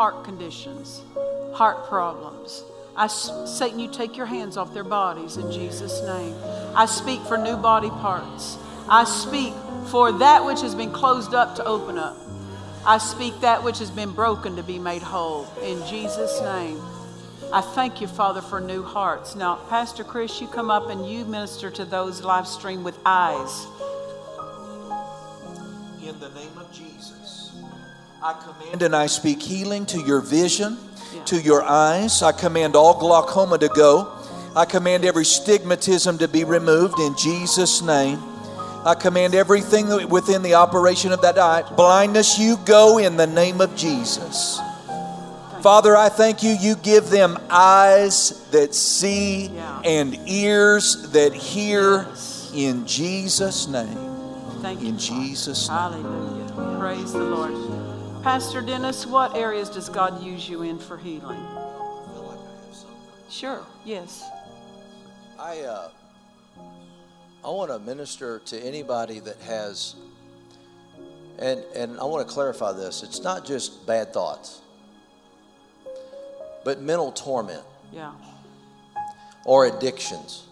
Heart conditions, heart problems. I, Satan, you take your hands off their bodies in Jesus' name. I speak for new body parts. I speak for that which has been closed up to open up. I speak that which has been broken to be made whole in Jesus' name. I thank you, Father, for new hearts. Now, Pastor Chris, you come up and you minister to those live stream with eyes. In the name of Jesus, I command and I speak healing to your vision. to your eyes. I command all glaucoma to go. I command every stigmatism to be removed in Jesus' name. I command everything within the operation of that eye, blindness, you go in the name of Jesus. Father, I thank you. You give them eyes that see Yeah. and ears that hear in Jesus' name. Thank you. In Jesus' name. Hallelujah. Praise the Lord. Pastor Dennis, what areas does God use you in for healing? Sure, yes. I uh, I want to minister to anybody that has, and and I want to clarify this. It's not just bad thoughts, but mental torment Yeah. or addictions.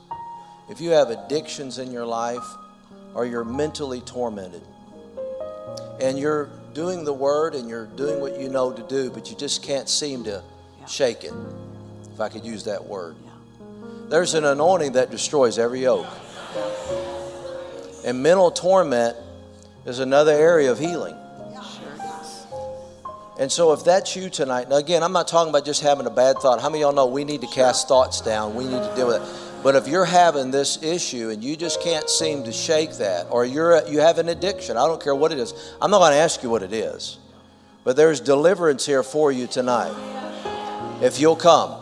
If you have addictions in your life, or you're mentally tormented, and you're doing the word and you're doing what you know to do, but you just can't seem to Yeah. shake it, if I could use that word. Yeah. There's an anointing that destroys every yoke. And mental torment is another area of healing. Sure it is. And so, if that's you tonight, now again, I'm not talking about just having a bad thought. How many of y'all know we need to cast thoughts down? We need to deal with it. But if you're having this issue and you just can't seem to shake that, or you're you have an addiction, I don't care what it is. I'm not going to ask you what it is, but there's deliverance here for you tonight. If you'll come,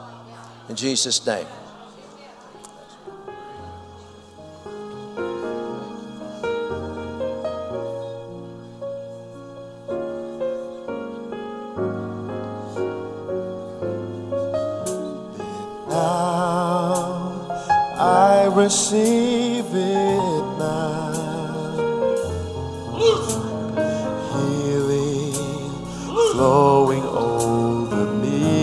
in Jesus' name. Receive it now. Healing flowing over me.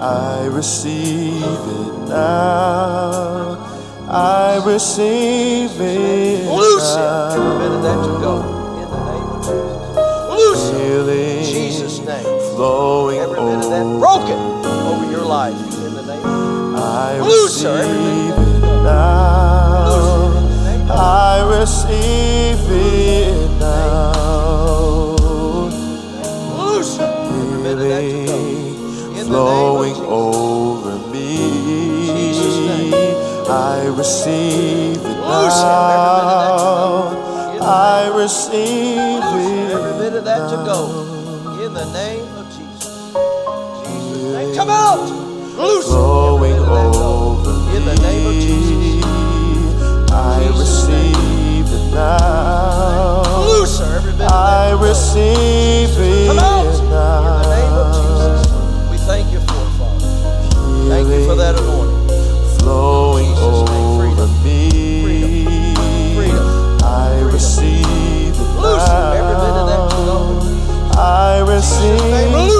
I receive it now. I receive it Loose it. Every bit of that to go. In the name of Jesus. Loose it. Healing Jesus' name. flowing Every bit of that over broken over your life. I Loose her, everything. receive it now. I receive it now. Loose her. Every bit of that to go. In the Flowing over me. I receive it Loose him, every bit of that to now. go. In the I receive it every bit of that to go. In the name of Jesus. Jesus' name. Come out. Loose the name of Jesus. I receive it now. Loose her. Every bit I receive it out. In now. the name of Jesus. We thank you for it, Father. Thank you for that anointing. flowing over me. Freedom. I receive it Loose him. Every bit of that now. I receive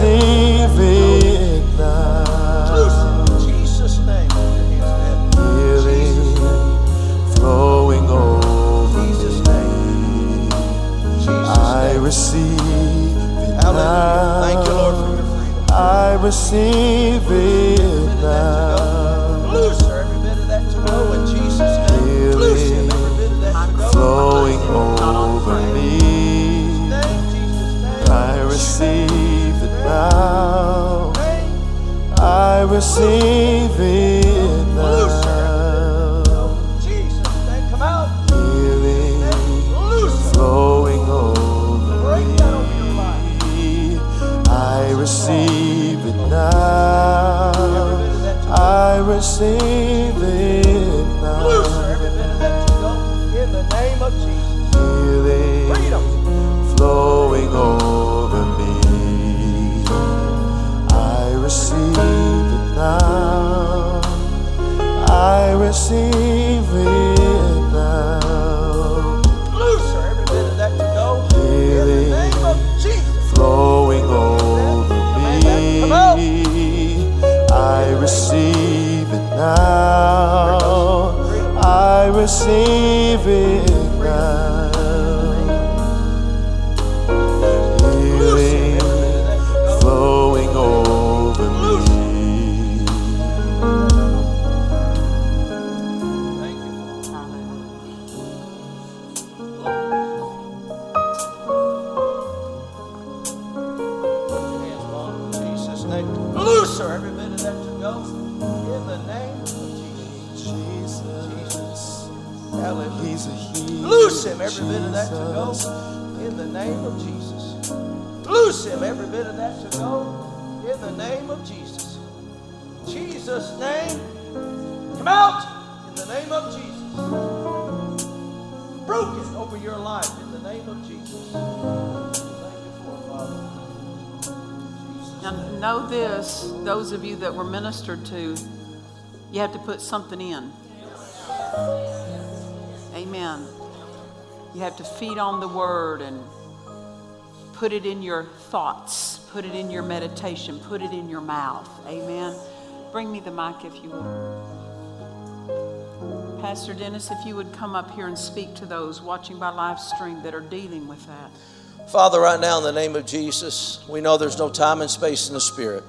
receive it now. Name. flowing over. I receive it Hallelujah. Thank you, Lord, for now. your freedom. I receive it now. I receive Hallelujah. He's. Loose him every bit of that to go. In the name of Jesus. Loose him every bit of that to go. In the name of Jesus. Jesus' name. Come out. In the name of Jesus. Broken over your life. In the name of Jesus. Thank you for it, Father. Now, know this those of you that were ministered to, you have to put something in. Amen. You have to feed on the word and put it in your thoughts, put it in your meditation, put it in your mouth. Amen. Bring me the mic if you would. Pastor Dennis, if you would come up here and speak to those watching by live stream that are dealing with that. Father, right now in the name of Jesus, we know there's no time and space in the Spirit.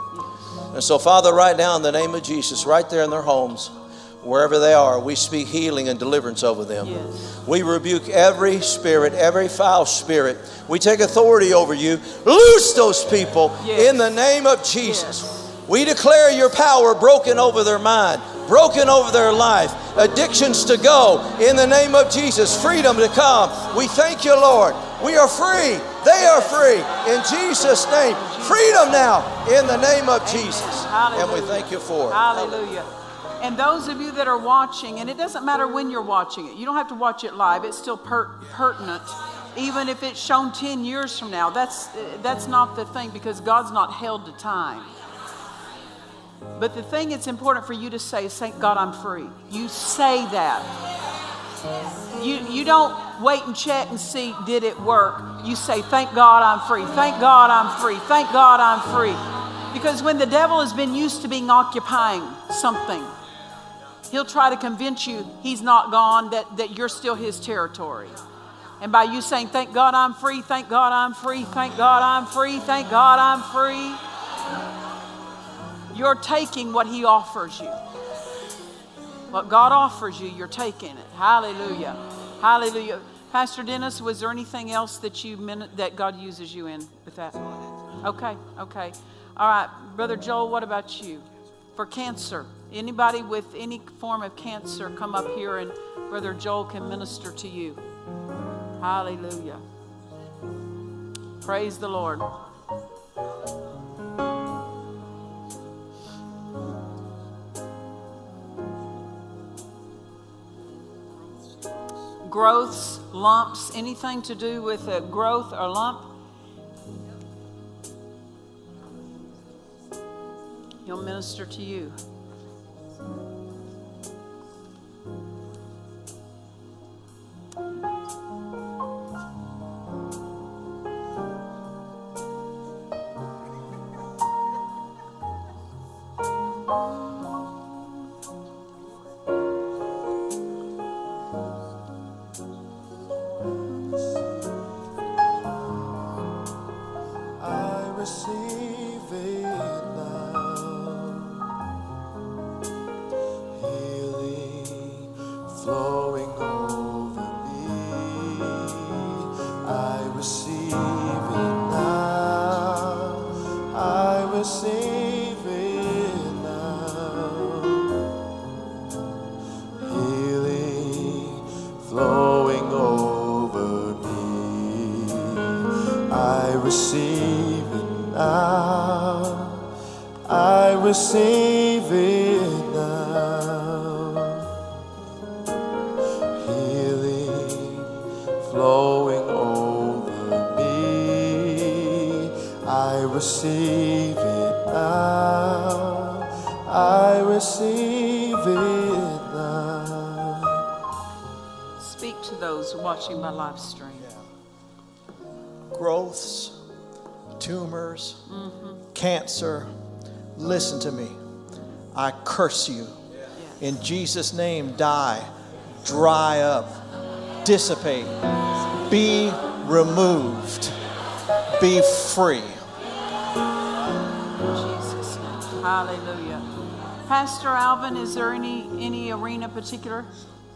And so, Father, right now in the name of Jesus, right there in their homes, wherever they are, we speak healing and deliverance over them. Yes. We rebuke every spirit, every foul spirit. We take authority over you. Loose those people Yes. in the name of Jesus. Yes. We declare your power broken over their mind, broken over their life, addictions to go in the name of Jesus, freedom to come. We thank you, Lord. We are free. They are free in Jesus' name. Freedom now in the name of Jesus. And we thank you for it. Hallelujah. And those of you that are watching, and it doesn't matter when you're watching it, you don't have to watch it live, it's still per- pertinent. Even if it's shown 10 years from now, that's, that's not the thing because God's not held to time. But the thing it's important for you to say is, Thank God I'm free. You say that. You, you don't wait and check and see, did it work? You say, Thank God I'm free. Thank God I'm free. Thank God I'm free. Because when the devil has been used to being occupying something, he'll try to convince you he's not gone, that, that you're still his territory. And by you saying, Thank God I'm free, thank God I'm free, thank God I'm free, thank God I'm free, you're taking what he offers you. What God offers you, you're taking it. Hallelujah. Hallelujah. Pastor Dennis, was there anything else that you that God uses you in with that? Okay, okay. All right, Brother Joel, what about you? For cancer, anybody with any form of cancer, come up here and Brother Joel can minister to you. Hallelujah. Praise the Lord. growths, lumps, anything to do with a growth or lump, he'll minister to you. Tumors, cancer. Listen to me. I curse you. In Jesus' name, die, dry up, dissipate, be removed, be free. Jesus' name. Hallelujah. Pastor Alvin, is there any any arena particular?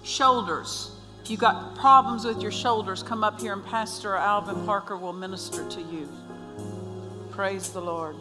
Shoulders. If you got problems with your shoulders, come up here and Pastor Alvin Parker will minister to you. Praise the Lord.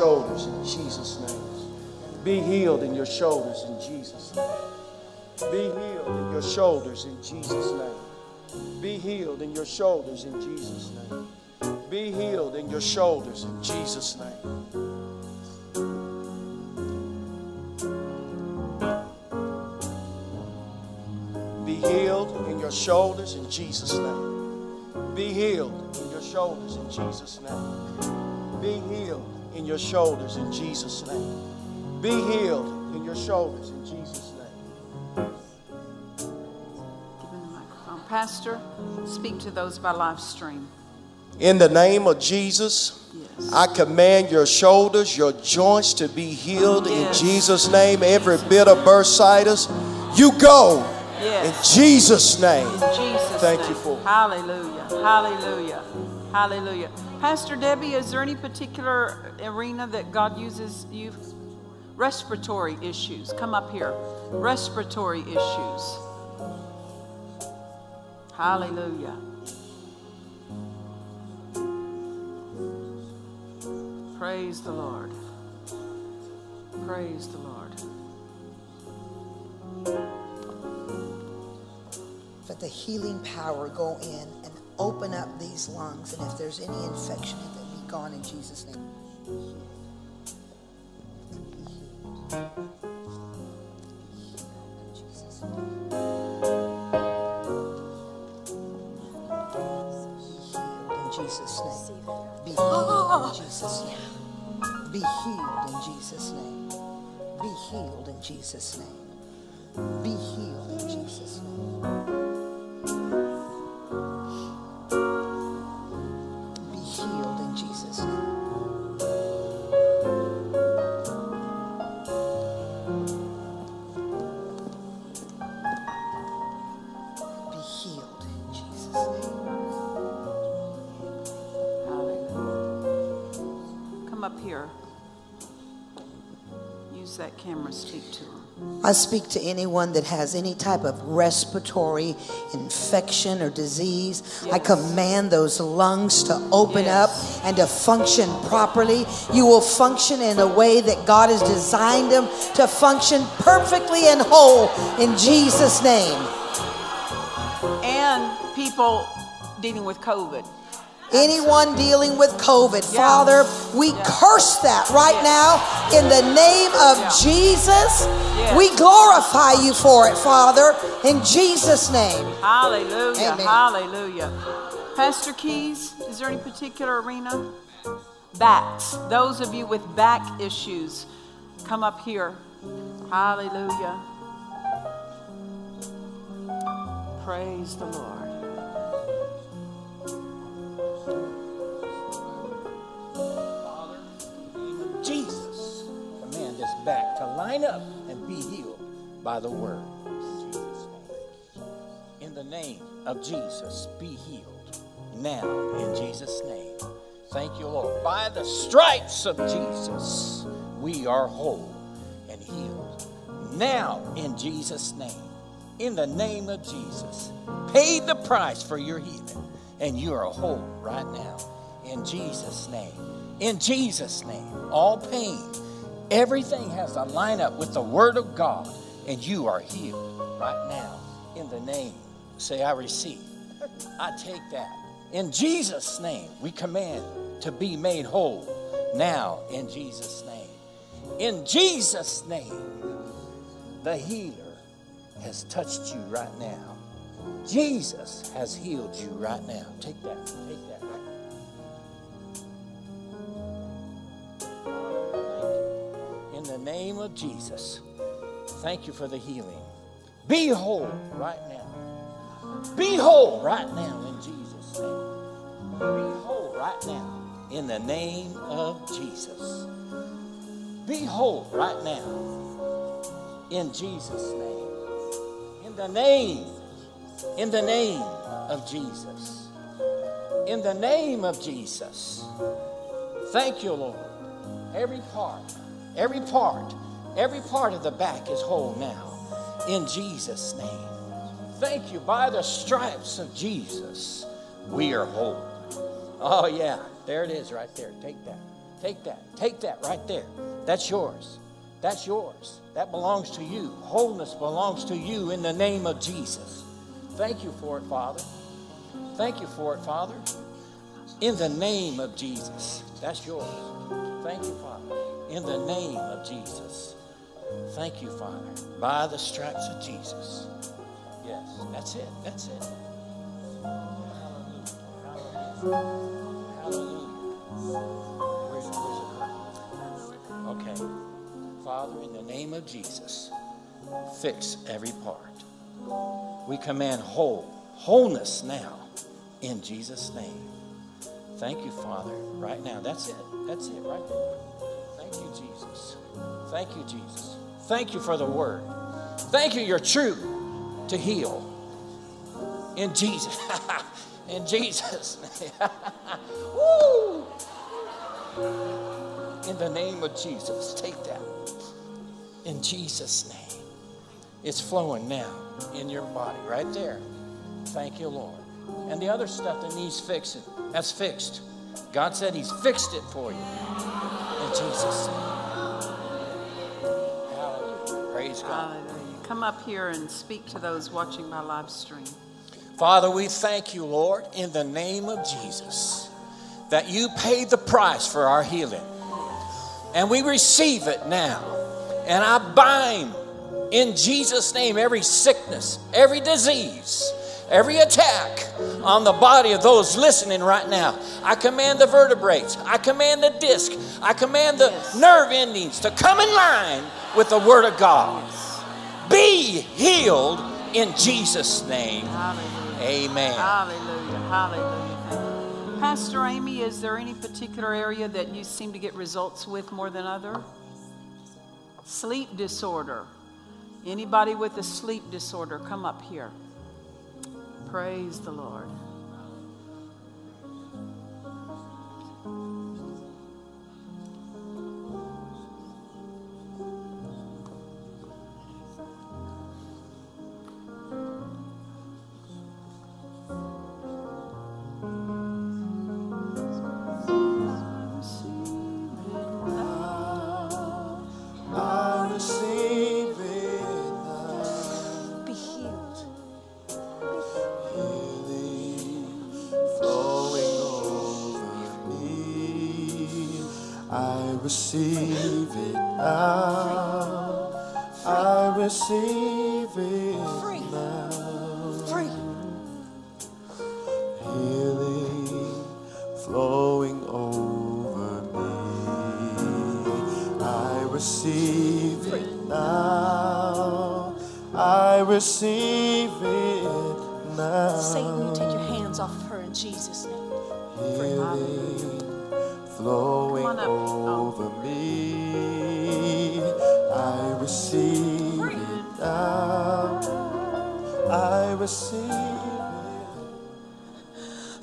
Shoulders in Jesus' name. Be healed in your shoulders in Jesus' name. Be healed in your shoulders in Jesus' name. Be healed in your shoulders in Jesus' name. Be healed in your shoulders in Jesus' name. Be healed in your shoulders in Jesus' name. Be healed in your shoulders in Jesus' name. Be healed in your shoulders in Jesus' name. Be healed in your shoulders in Jesus' name. Give the microphone. Pastor, speak to those by live stream. In the name of Jesus, Yes. I command your shoulders, your joints to be healed Yes. in Jesus' name. Every bit of bursitis, you go Yes. in Jesus' name. In Jesus' Thank name. you for it. Hallelujah. Hallelujah. Hallelujah. Pastor Debbie, is there any particular arena that God uses you? Respiratory issues. Come up here. Respiratory issues. Hallelujah. Praise the Lord. Praise the Lord. Let the healing power go in open up these lungs. And if there's any infection, it be gone in Jesus' name. In Jesus' name. Be healed in Jesus' name. Be healed in Jesus' name. Be healed in Jesus' name. Be healed in Jesus' name. Be healed in Jesus' name. I speak to anyone that has any type of respiratory infection or disease. I command those lungs to open Yes. up and to function properly. You will function in a way that God has designed them to function perfectly and whole in Jesus' name. And people dealing with COVID. Anyone dealing with COVID, Yeah. Father, we Yeah. curse that right Yes. now in the name of Yeah. Jesus. We glorify you for it, Father, in Jesus' name. Hallelujah. Amen. Hallelujah. Pastor Keys, is there any particular arena? Backs. Those of you with back issues, come up here. Hallelujah. Praise the Lord. Jesus, command this back to line up and be healed by the word. In the name of Jesus, be healed now in Jesus' name. Thank you, Lord. By the stripes of Jesus, we are whole and healed. Now in Jesus' name. In the name of Jesus, paid the price for your healing, and you are whole right now. In Jesus' name. In Jesus' name. All pain, everything has to line up with the Word of God, and you are healed right now. In the name. Say, I receive. I take that. In Jesus' name, we command to be made whole now in Jesus' name. In Jesus' name, the healer has touched you right now. Jesus has healed you right now. Take that. Take that. Name of Jesus, thank you for the healing. Be whole right now. Be whole right now in Jesus' name. Be whole right now in the name of Jesus. Be whole right now in Jesus' name. In the name, in the name of Jesus. In the name of Jesus. Thank you, Lord. Every part, every part, every part of the back is whole now. in Jesus' name. Thank you. By the stripes of Jesus, we are whole. Oh, yeah. There it is right there. Take that. Take that. Take that right there. That's yours. That's yours. That belongs to you. Wholeness belongs to you in the name of Jesus. Thank you for it, Father. Thank you for it, Father. In the name of Jesus. That's yours. Thank you, Father. In the name of Jesus. Thank you, Father. By the stripes of Jesus. Yes, that's it. That's it. Hallelujah. Hallelujah. It? Okay. Father, in the name of Jesus, fix every part. We command whole, wholeness now in Jesus' name. Thank you, Father, right now. That's it. That's it right there. Thank you, Jesus. Thank you, Jesus. Thank you for the word. Thank you, you're true to heal. In Jesus. in Jesus'. Woo! In the name of Jesus. Take that. In Jesus' name. It's flowing now in your body, right there. Thank you, Lord. And the other stuff that needs fixing, that's fixed. God said He's fixed it for you. Jesus' Hallelujah. Praise God. Hallelujah. Come up here and speak to those watching my live stream. Father, we thank you, Lord, in the name of Jesus, that you paid the price for our healing. And we receive it now. And I bind in Jesus' name every sickness, every disease, every attack on the body of those listening right now. I command the vertebrae, I command the disc, I command the nerve endings to come in line with the Word of God. Be healed in Jesus' name. Hallelujah. Amen. Hallelujah. Hallelujah. Pastor Amy, is there any particular area that you seem to get results with more than other? Sleep disorder. Anybody with a sleep disorder, come up here. Praise the Lord. Receive it now. I receive it now. Free. Healing flowing over me. I receive it now. I receive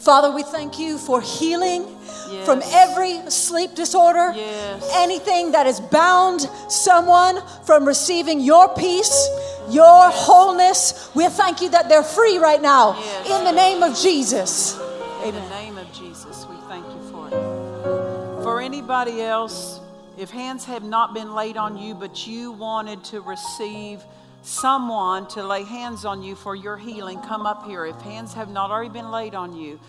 Father, we thank you for healing Yes. from every sleep disorder. Yes. Anything that has bound someone from receiving your peace, your wholeness. We thank you that they're free right now. Yes. In the name of Jesus. Amen. In the name of Jesus, we thank you for it. For anybody else, if hands have not been laid on you, but you wanted to receive someone to lay hands on you for your healing, come up here. If hands have not already been laid on you,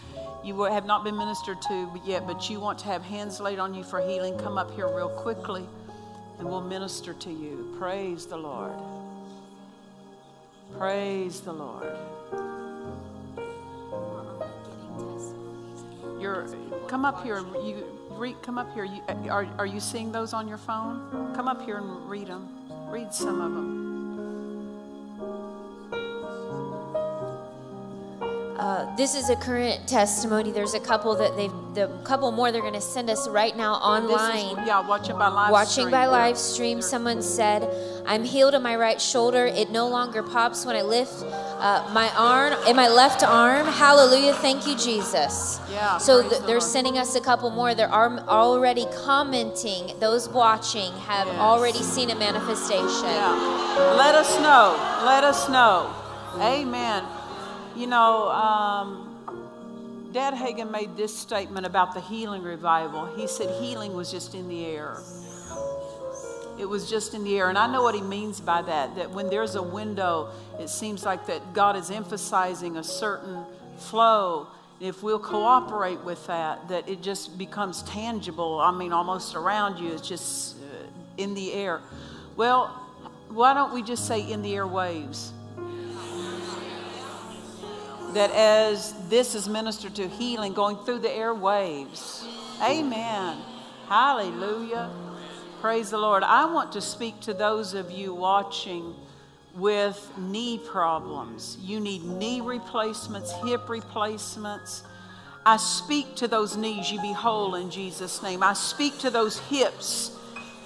you have not been ministered to yet, but you want to have hands laid on you for healing, come up here real quickly and we'll minister to you. Praise the Lord. Praise the Lord. You're come up here. You read. Come up here. You, are are you seeing those on your phone? Come up here and read them. Read some of them. Uh, this is a current testimony. There's a couple that they've the couple more they're going to send us right now This is- online. yeah, watching by live Watching stream. by live stream, someone said, I'm healed in my right shoulder. It no longer pops when I lift uh, my arm, in my left arm. Hallelujah. Thank you, Jesus. Yeah, So th- the they're Lord. sending us a couple more. They're already commenting. Those watching have Yes. already seen a manifestation. Yeah. Let us know. Let us know. Amen. You know, um, Dad Hagin made this statement about the healing revival. He said healing was just in the air. It was just in the air. And I know what he means by that, that when there's a window, it seems like that God is emphasizing a certain flow. If we'll cooperate with that, that it just becomes tangible. I mean, almost around you. It's just uh, in the air. Well, why don't we just say in the airwaves? That as this is ministered to healing going through the airwaves. Amen. Hallelujah. Praise the Lord. I want to speak to those of you watching with knee problems. You need knee replacements, hip replacements. I speak to those knees, you be whole in Jesus' name. I speak to those hips,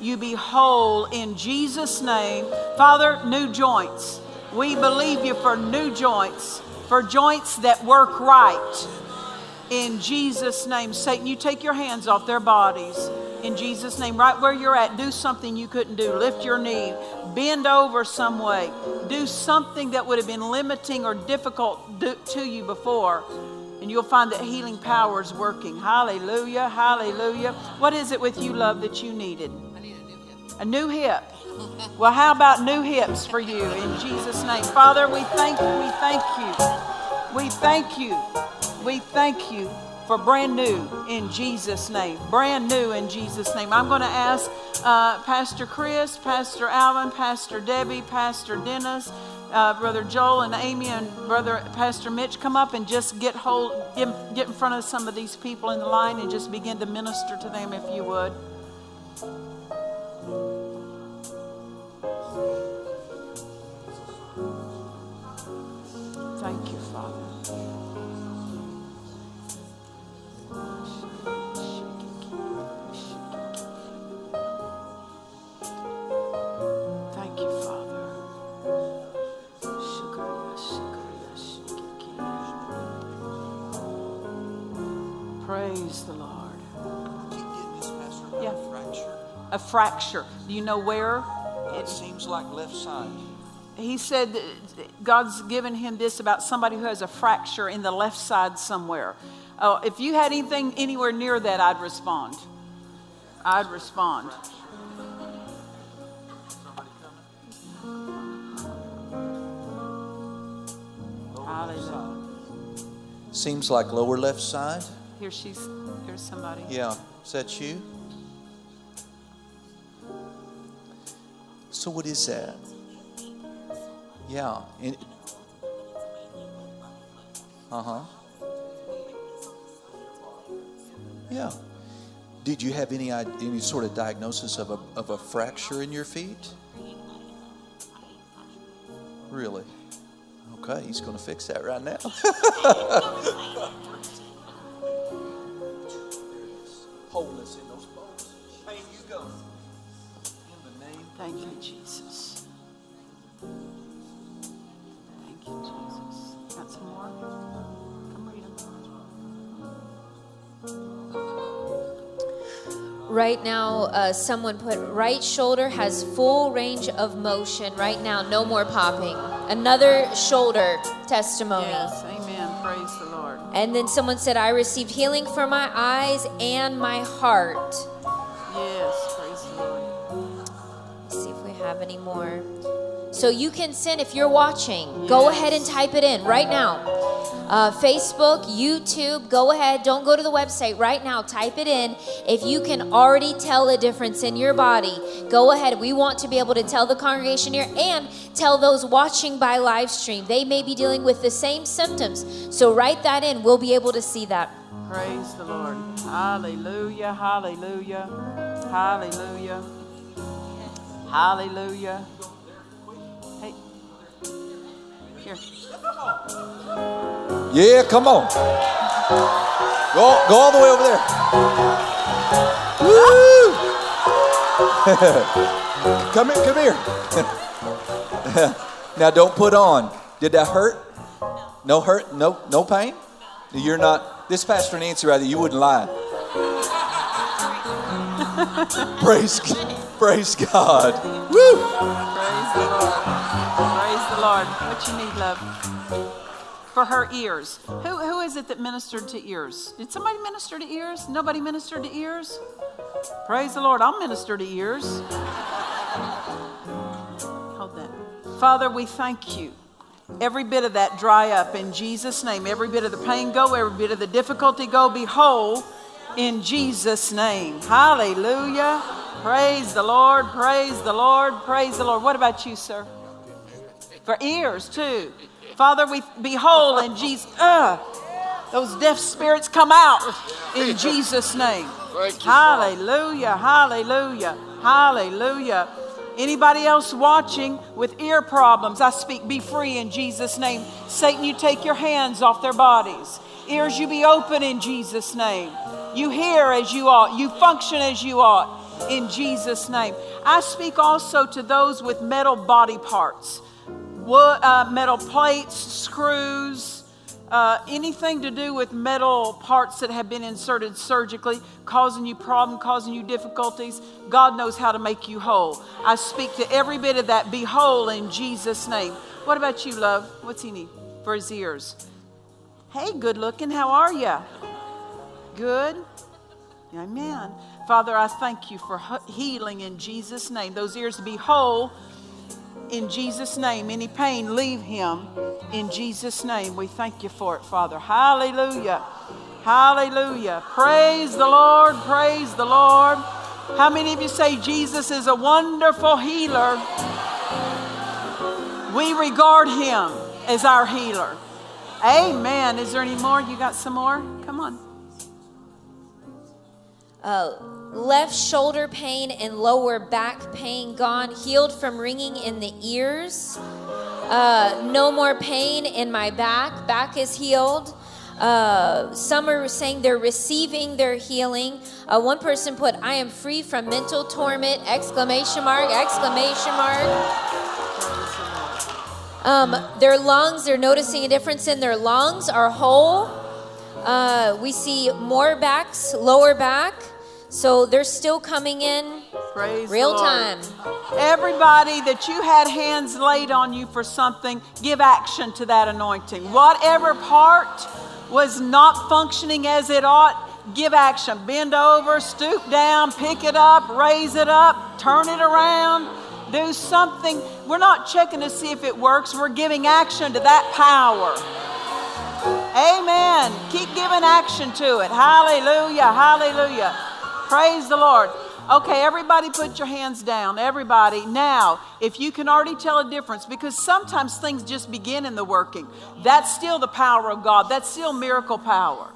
you be whole in Jesus' name. Father, new joints. We believe you for new joints, for joints that work right. In Jesus' name, Satan, you take your hands off their bodies. In Jesus' name, right where you're at, do something you couldn't do. Lift your knee, bend over some way, do something that would have been limiting or difficult do- to you before. And you'll find that healing power is working. Hallelujah, hallelujah. What is it with you, love, that you needed? A new hip. Well, how about new hips for you in Jesus' name? Father, we thank you. We thank you. We thank you. We thank you for brand new in Jesus' name. Brand new in Jesus' name. I'm going to ask uh, Pastor Chris, Pastor Alvin, Pastor Debbie, Pastor Dennis, uh, Brother Joel, and Amy, and Brother Pastor Mitch come up and just get hold, get, get in front of some of these people in the line and just begin to minister to them if you would. A fracture. Do you know where? It seems like left side. He said that God's given him this about somebody who has a fracture in the left side somewhere. Oh, if you had anything anywhere near that, I'd respond. I'd respond. Hallelujah. Seems like lower left side. Here she's. Here's somebody. Yeah. Is that you? So what is that? Yeah. Uh huh. Yeah. Did you have any any sort of diagnosis of a of a fracture in your feet? Really? Okay, he's going to fix that right now. Wholeness in those Thank you, Jesus. Thank you, Jesus. Got some more? Come read them. Right now, uh, someone put right shoulder has full range of motion. Right now, no more popping. Another shoulder testimony. Yes, amen. Praise the Lord. And then someone said, I received healing for my eyes and my heart. So you can send, if you're watching, go ahead and type it in right now. Uh, Facebook, YouTube, go ahead. Don't go to the website right now. Type it in. If you can already tell a difference in your body, go ahead. We want to be able to tell the congregation here and tell those watching by live stream. They may be dealing with the same symptoms. So write that in. We'll be able to see that. Praise the Lord. Hallelujah, hallelujah, hallelujah, hallelujah. Here. Yeah, come on. Go, go all the way over there. Woo! come here, come here. now don't put on. Did that hurt? No hurt? No, no pain? You're not. This Pastor Nancy right there, you wouldn't lie. praise, praise God. Woo! Praise Lord. What you need, love? For her ears. Who, who is it that ministered to ears? Did somebody minister to ears? Nobody ministered to ears? Praise the Lord. I'll minister to ears. Hold that. Father, we thank you. Every bit of that dry up in Jesus' name. Every bit of the pain go, every bit of the difficulty go. Be whole in Jesus' name. Hallelujah. Praise the Lord. Praise the Lord. Praise the Lord. What about you, sir? For ears, too. Father, we behold in Jesus. Uh, those deaf spirits come out in Jesus' name. Hallelujah. Hallelujah. Hallelujah. Anybody else watching with ear problems, I speak, be free in Jesus' name. Satan, you take your hands off their bodies. Ears, you be open in Jesus' name. You hear as you ought, you function as you ought in Jesus' name. I speak also to those with metal body parts, wood, uh, metal plates, screws, uh, anything to do with metal parts that have been inserted surgically, causing you problem, causing you difficulties, God knows how to make you whole. I speak to every bit of that. Be whole in Jesus' name. What about you, love? What's he need for his ears? Hey, good looking. How are you? Good. Amen. Father, I thank you for healing in Jesus' name. Those ears to be whole in Jesus' name. Any pain, leave him in Jesus' name. We thank you for it, Father. Hallelujah. Hallelujah. Praise the Lord. Praise the Lord. How many of you say Jesus is a wonderful healer? We regard him as our healer. Amen. Is there any more? You got some more? Come on. Uh, left shoulder pain and lower back pain gone, healed from ringing in the ears. Uh, no more pain in my back. Back is healed. Uh, some are saying they're receiving their healing. Uh, one person put, "I am free from mental torment!" Exclamation mark! Exclamation mark! Um, their lungs, they're noticing a difference in their lungs are whole. Uh, we see more backs, lower back. So they're still coming in Praise real time. Everybody that you had hands laid on you for something, give action to that anointing. Whatever part was not functioning as it ought, give action. Bend over, stoop down, pick it up, raise it up, turn it around, do something. We're not checking to see if it works, we're giving action to that power. Amen. Keep giving action to it. Hallelujah. Hallelujah. Praise the Lord. Okay, everybody put your hands down. Everybody. Now, if you can already tell a difference, because sometimes things just begin in the working, that's still the power of God. That's still miracle power.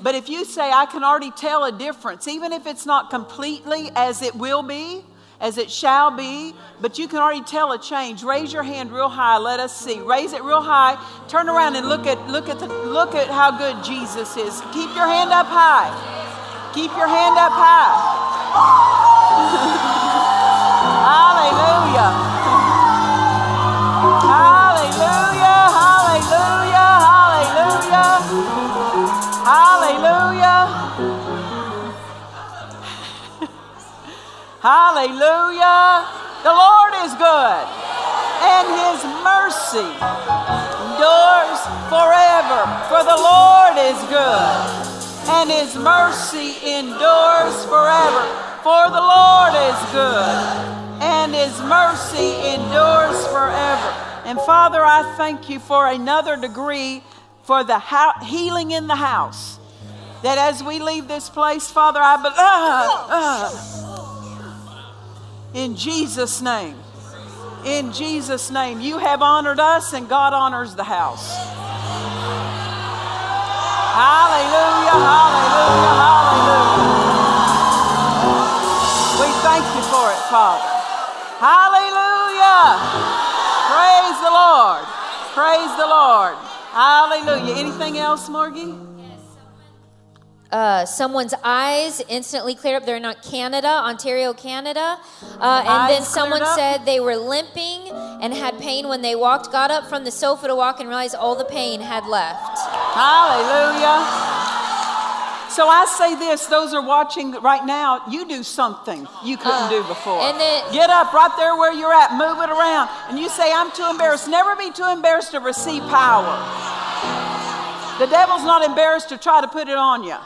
But if you say, I can already tell a difference, even if it's not completely as it will be, as it shall be, but you can already tell a change. Raise your hand real high. Let us see. Raise it real high. Turn around and look at look at the, look at how good Jesus is. Keep your hand up high. Keep your hand up high. hallelujah. Hallelujah. Hallelujah. Hallelujah. Hallelujah. Hallelujah. The Lord is good, and his mercy endures forever. For the Lord is good and his mercy endures forever. For the Lord is good, and his mercy endures forever. And Father, I thank you for another degree for the healing in the house. That as we leave this place, Father, I believe. Uh, uh, in Jesus' name. In Jesus' name. You have honored us, and God honors the house. Hallelujah, hallelujah, hallelujah. We thank you for it, Father. Hallelujah. Praise the Lord. Praise the Lord. Hallelujah. Anything else, Morgie? Uh, someone's eyes instantly cleared up. They're in uh, Canada, Ontario, Canada. Uh, and then someone said they were limping and had pain when they walked, got up from the sofa to walk, and realized all the pain had left. Hallelujah. So I say this those are watching right now, you do something you couldn't do before. Uh, and then- Get up right there where you're at, move it around. And you say, I'm too embarrassed. Never be too embarrassed to receive power. The devil's not embarrassed to try to put it on you.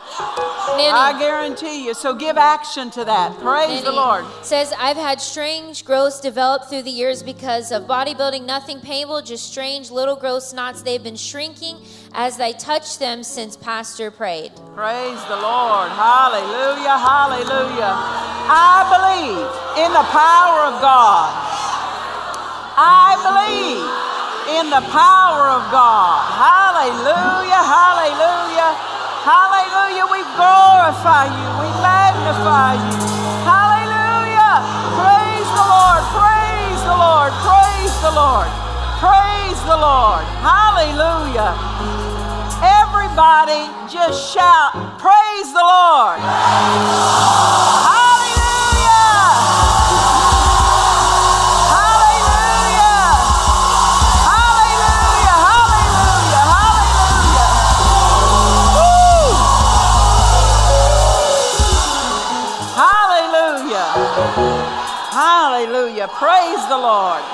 Nanny, I guarantee you. So give action to that. Praise the Lord. Says, I've had strange growths develop through the years because of bodybuilding. Nothing painful, just strange little growth knots. They've been shrinking as I touch them since Pastor prayed. Praise the Lord. Hallelujah. Hallelujah. I believe in the power of God. I believe in the power of God. Hallelujah. Hallelujah. Hallelujah. We glorify you. We magnify you. Hallelujah. Praise the Lord. Praise the Lord. Praise the Lord. Praise the Lord. Hallelujah. Everybody just shout, Praise the Lord. Praise the Lord.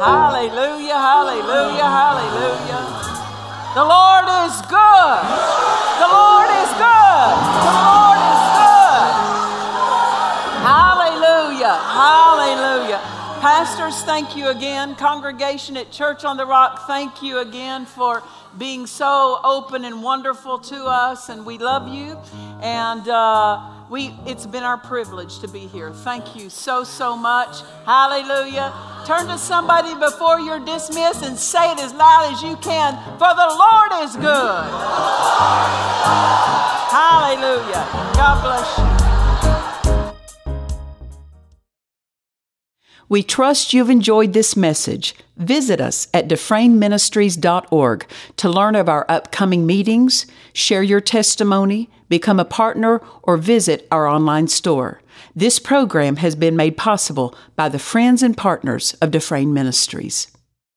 Hallelujah, hallelujah, hallelujah. The Lord is good. The Lord is good. The Lord is good. Hallelujah, hallelujah. Pastors, thank you again. Congregation at Church on the Rock, thank you again for being so open and wonderful to us, and we love you. And uh, we, it's been our privilege to be here. Thank you so, so much. Hallelujah. Turn to somebody before you're dismissed and say it as loud as you can, for the Lord is good. Hallelujah. God bless you. We trust you've enjoyed this message. Visit us at defrainministries.org to learn of our upcoming meetings, share your testimony, become a partner, or visit our online store. This program has been made possible by the friends and partners of Defrain Ministries.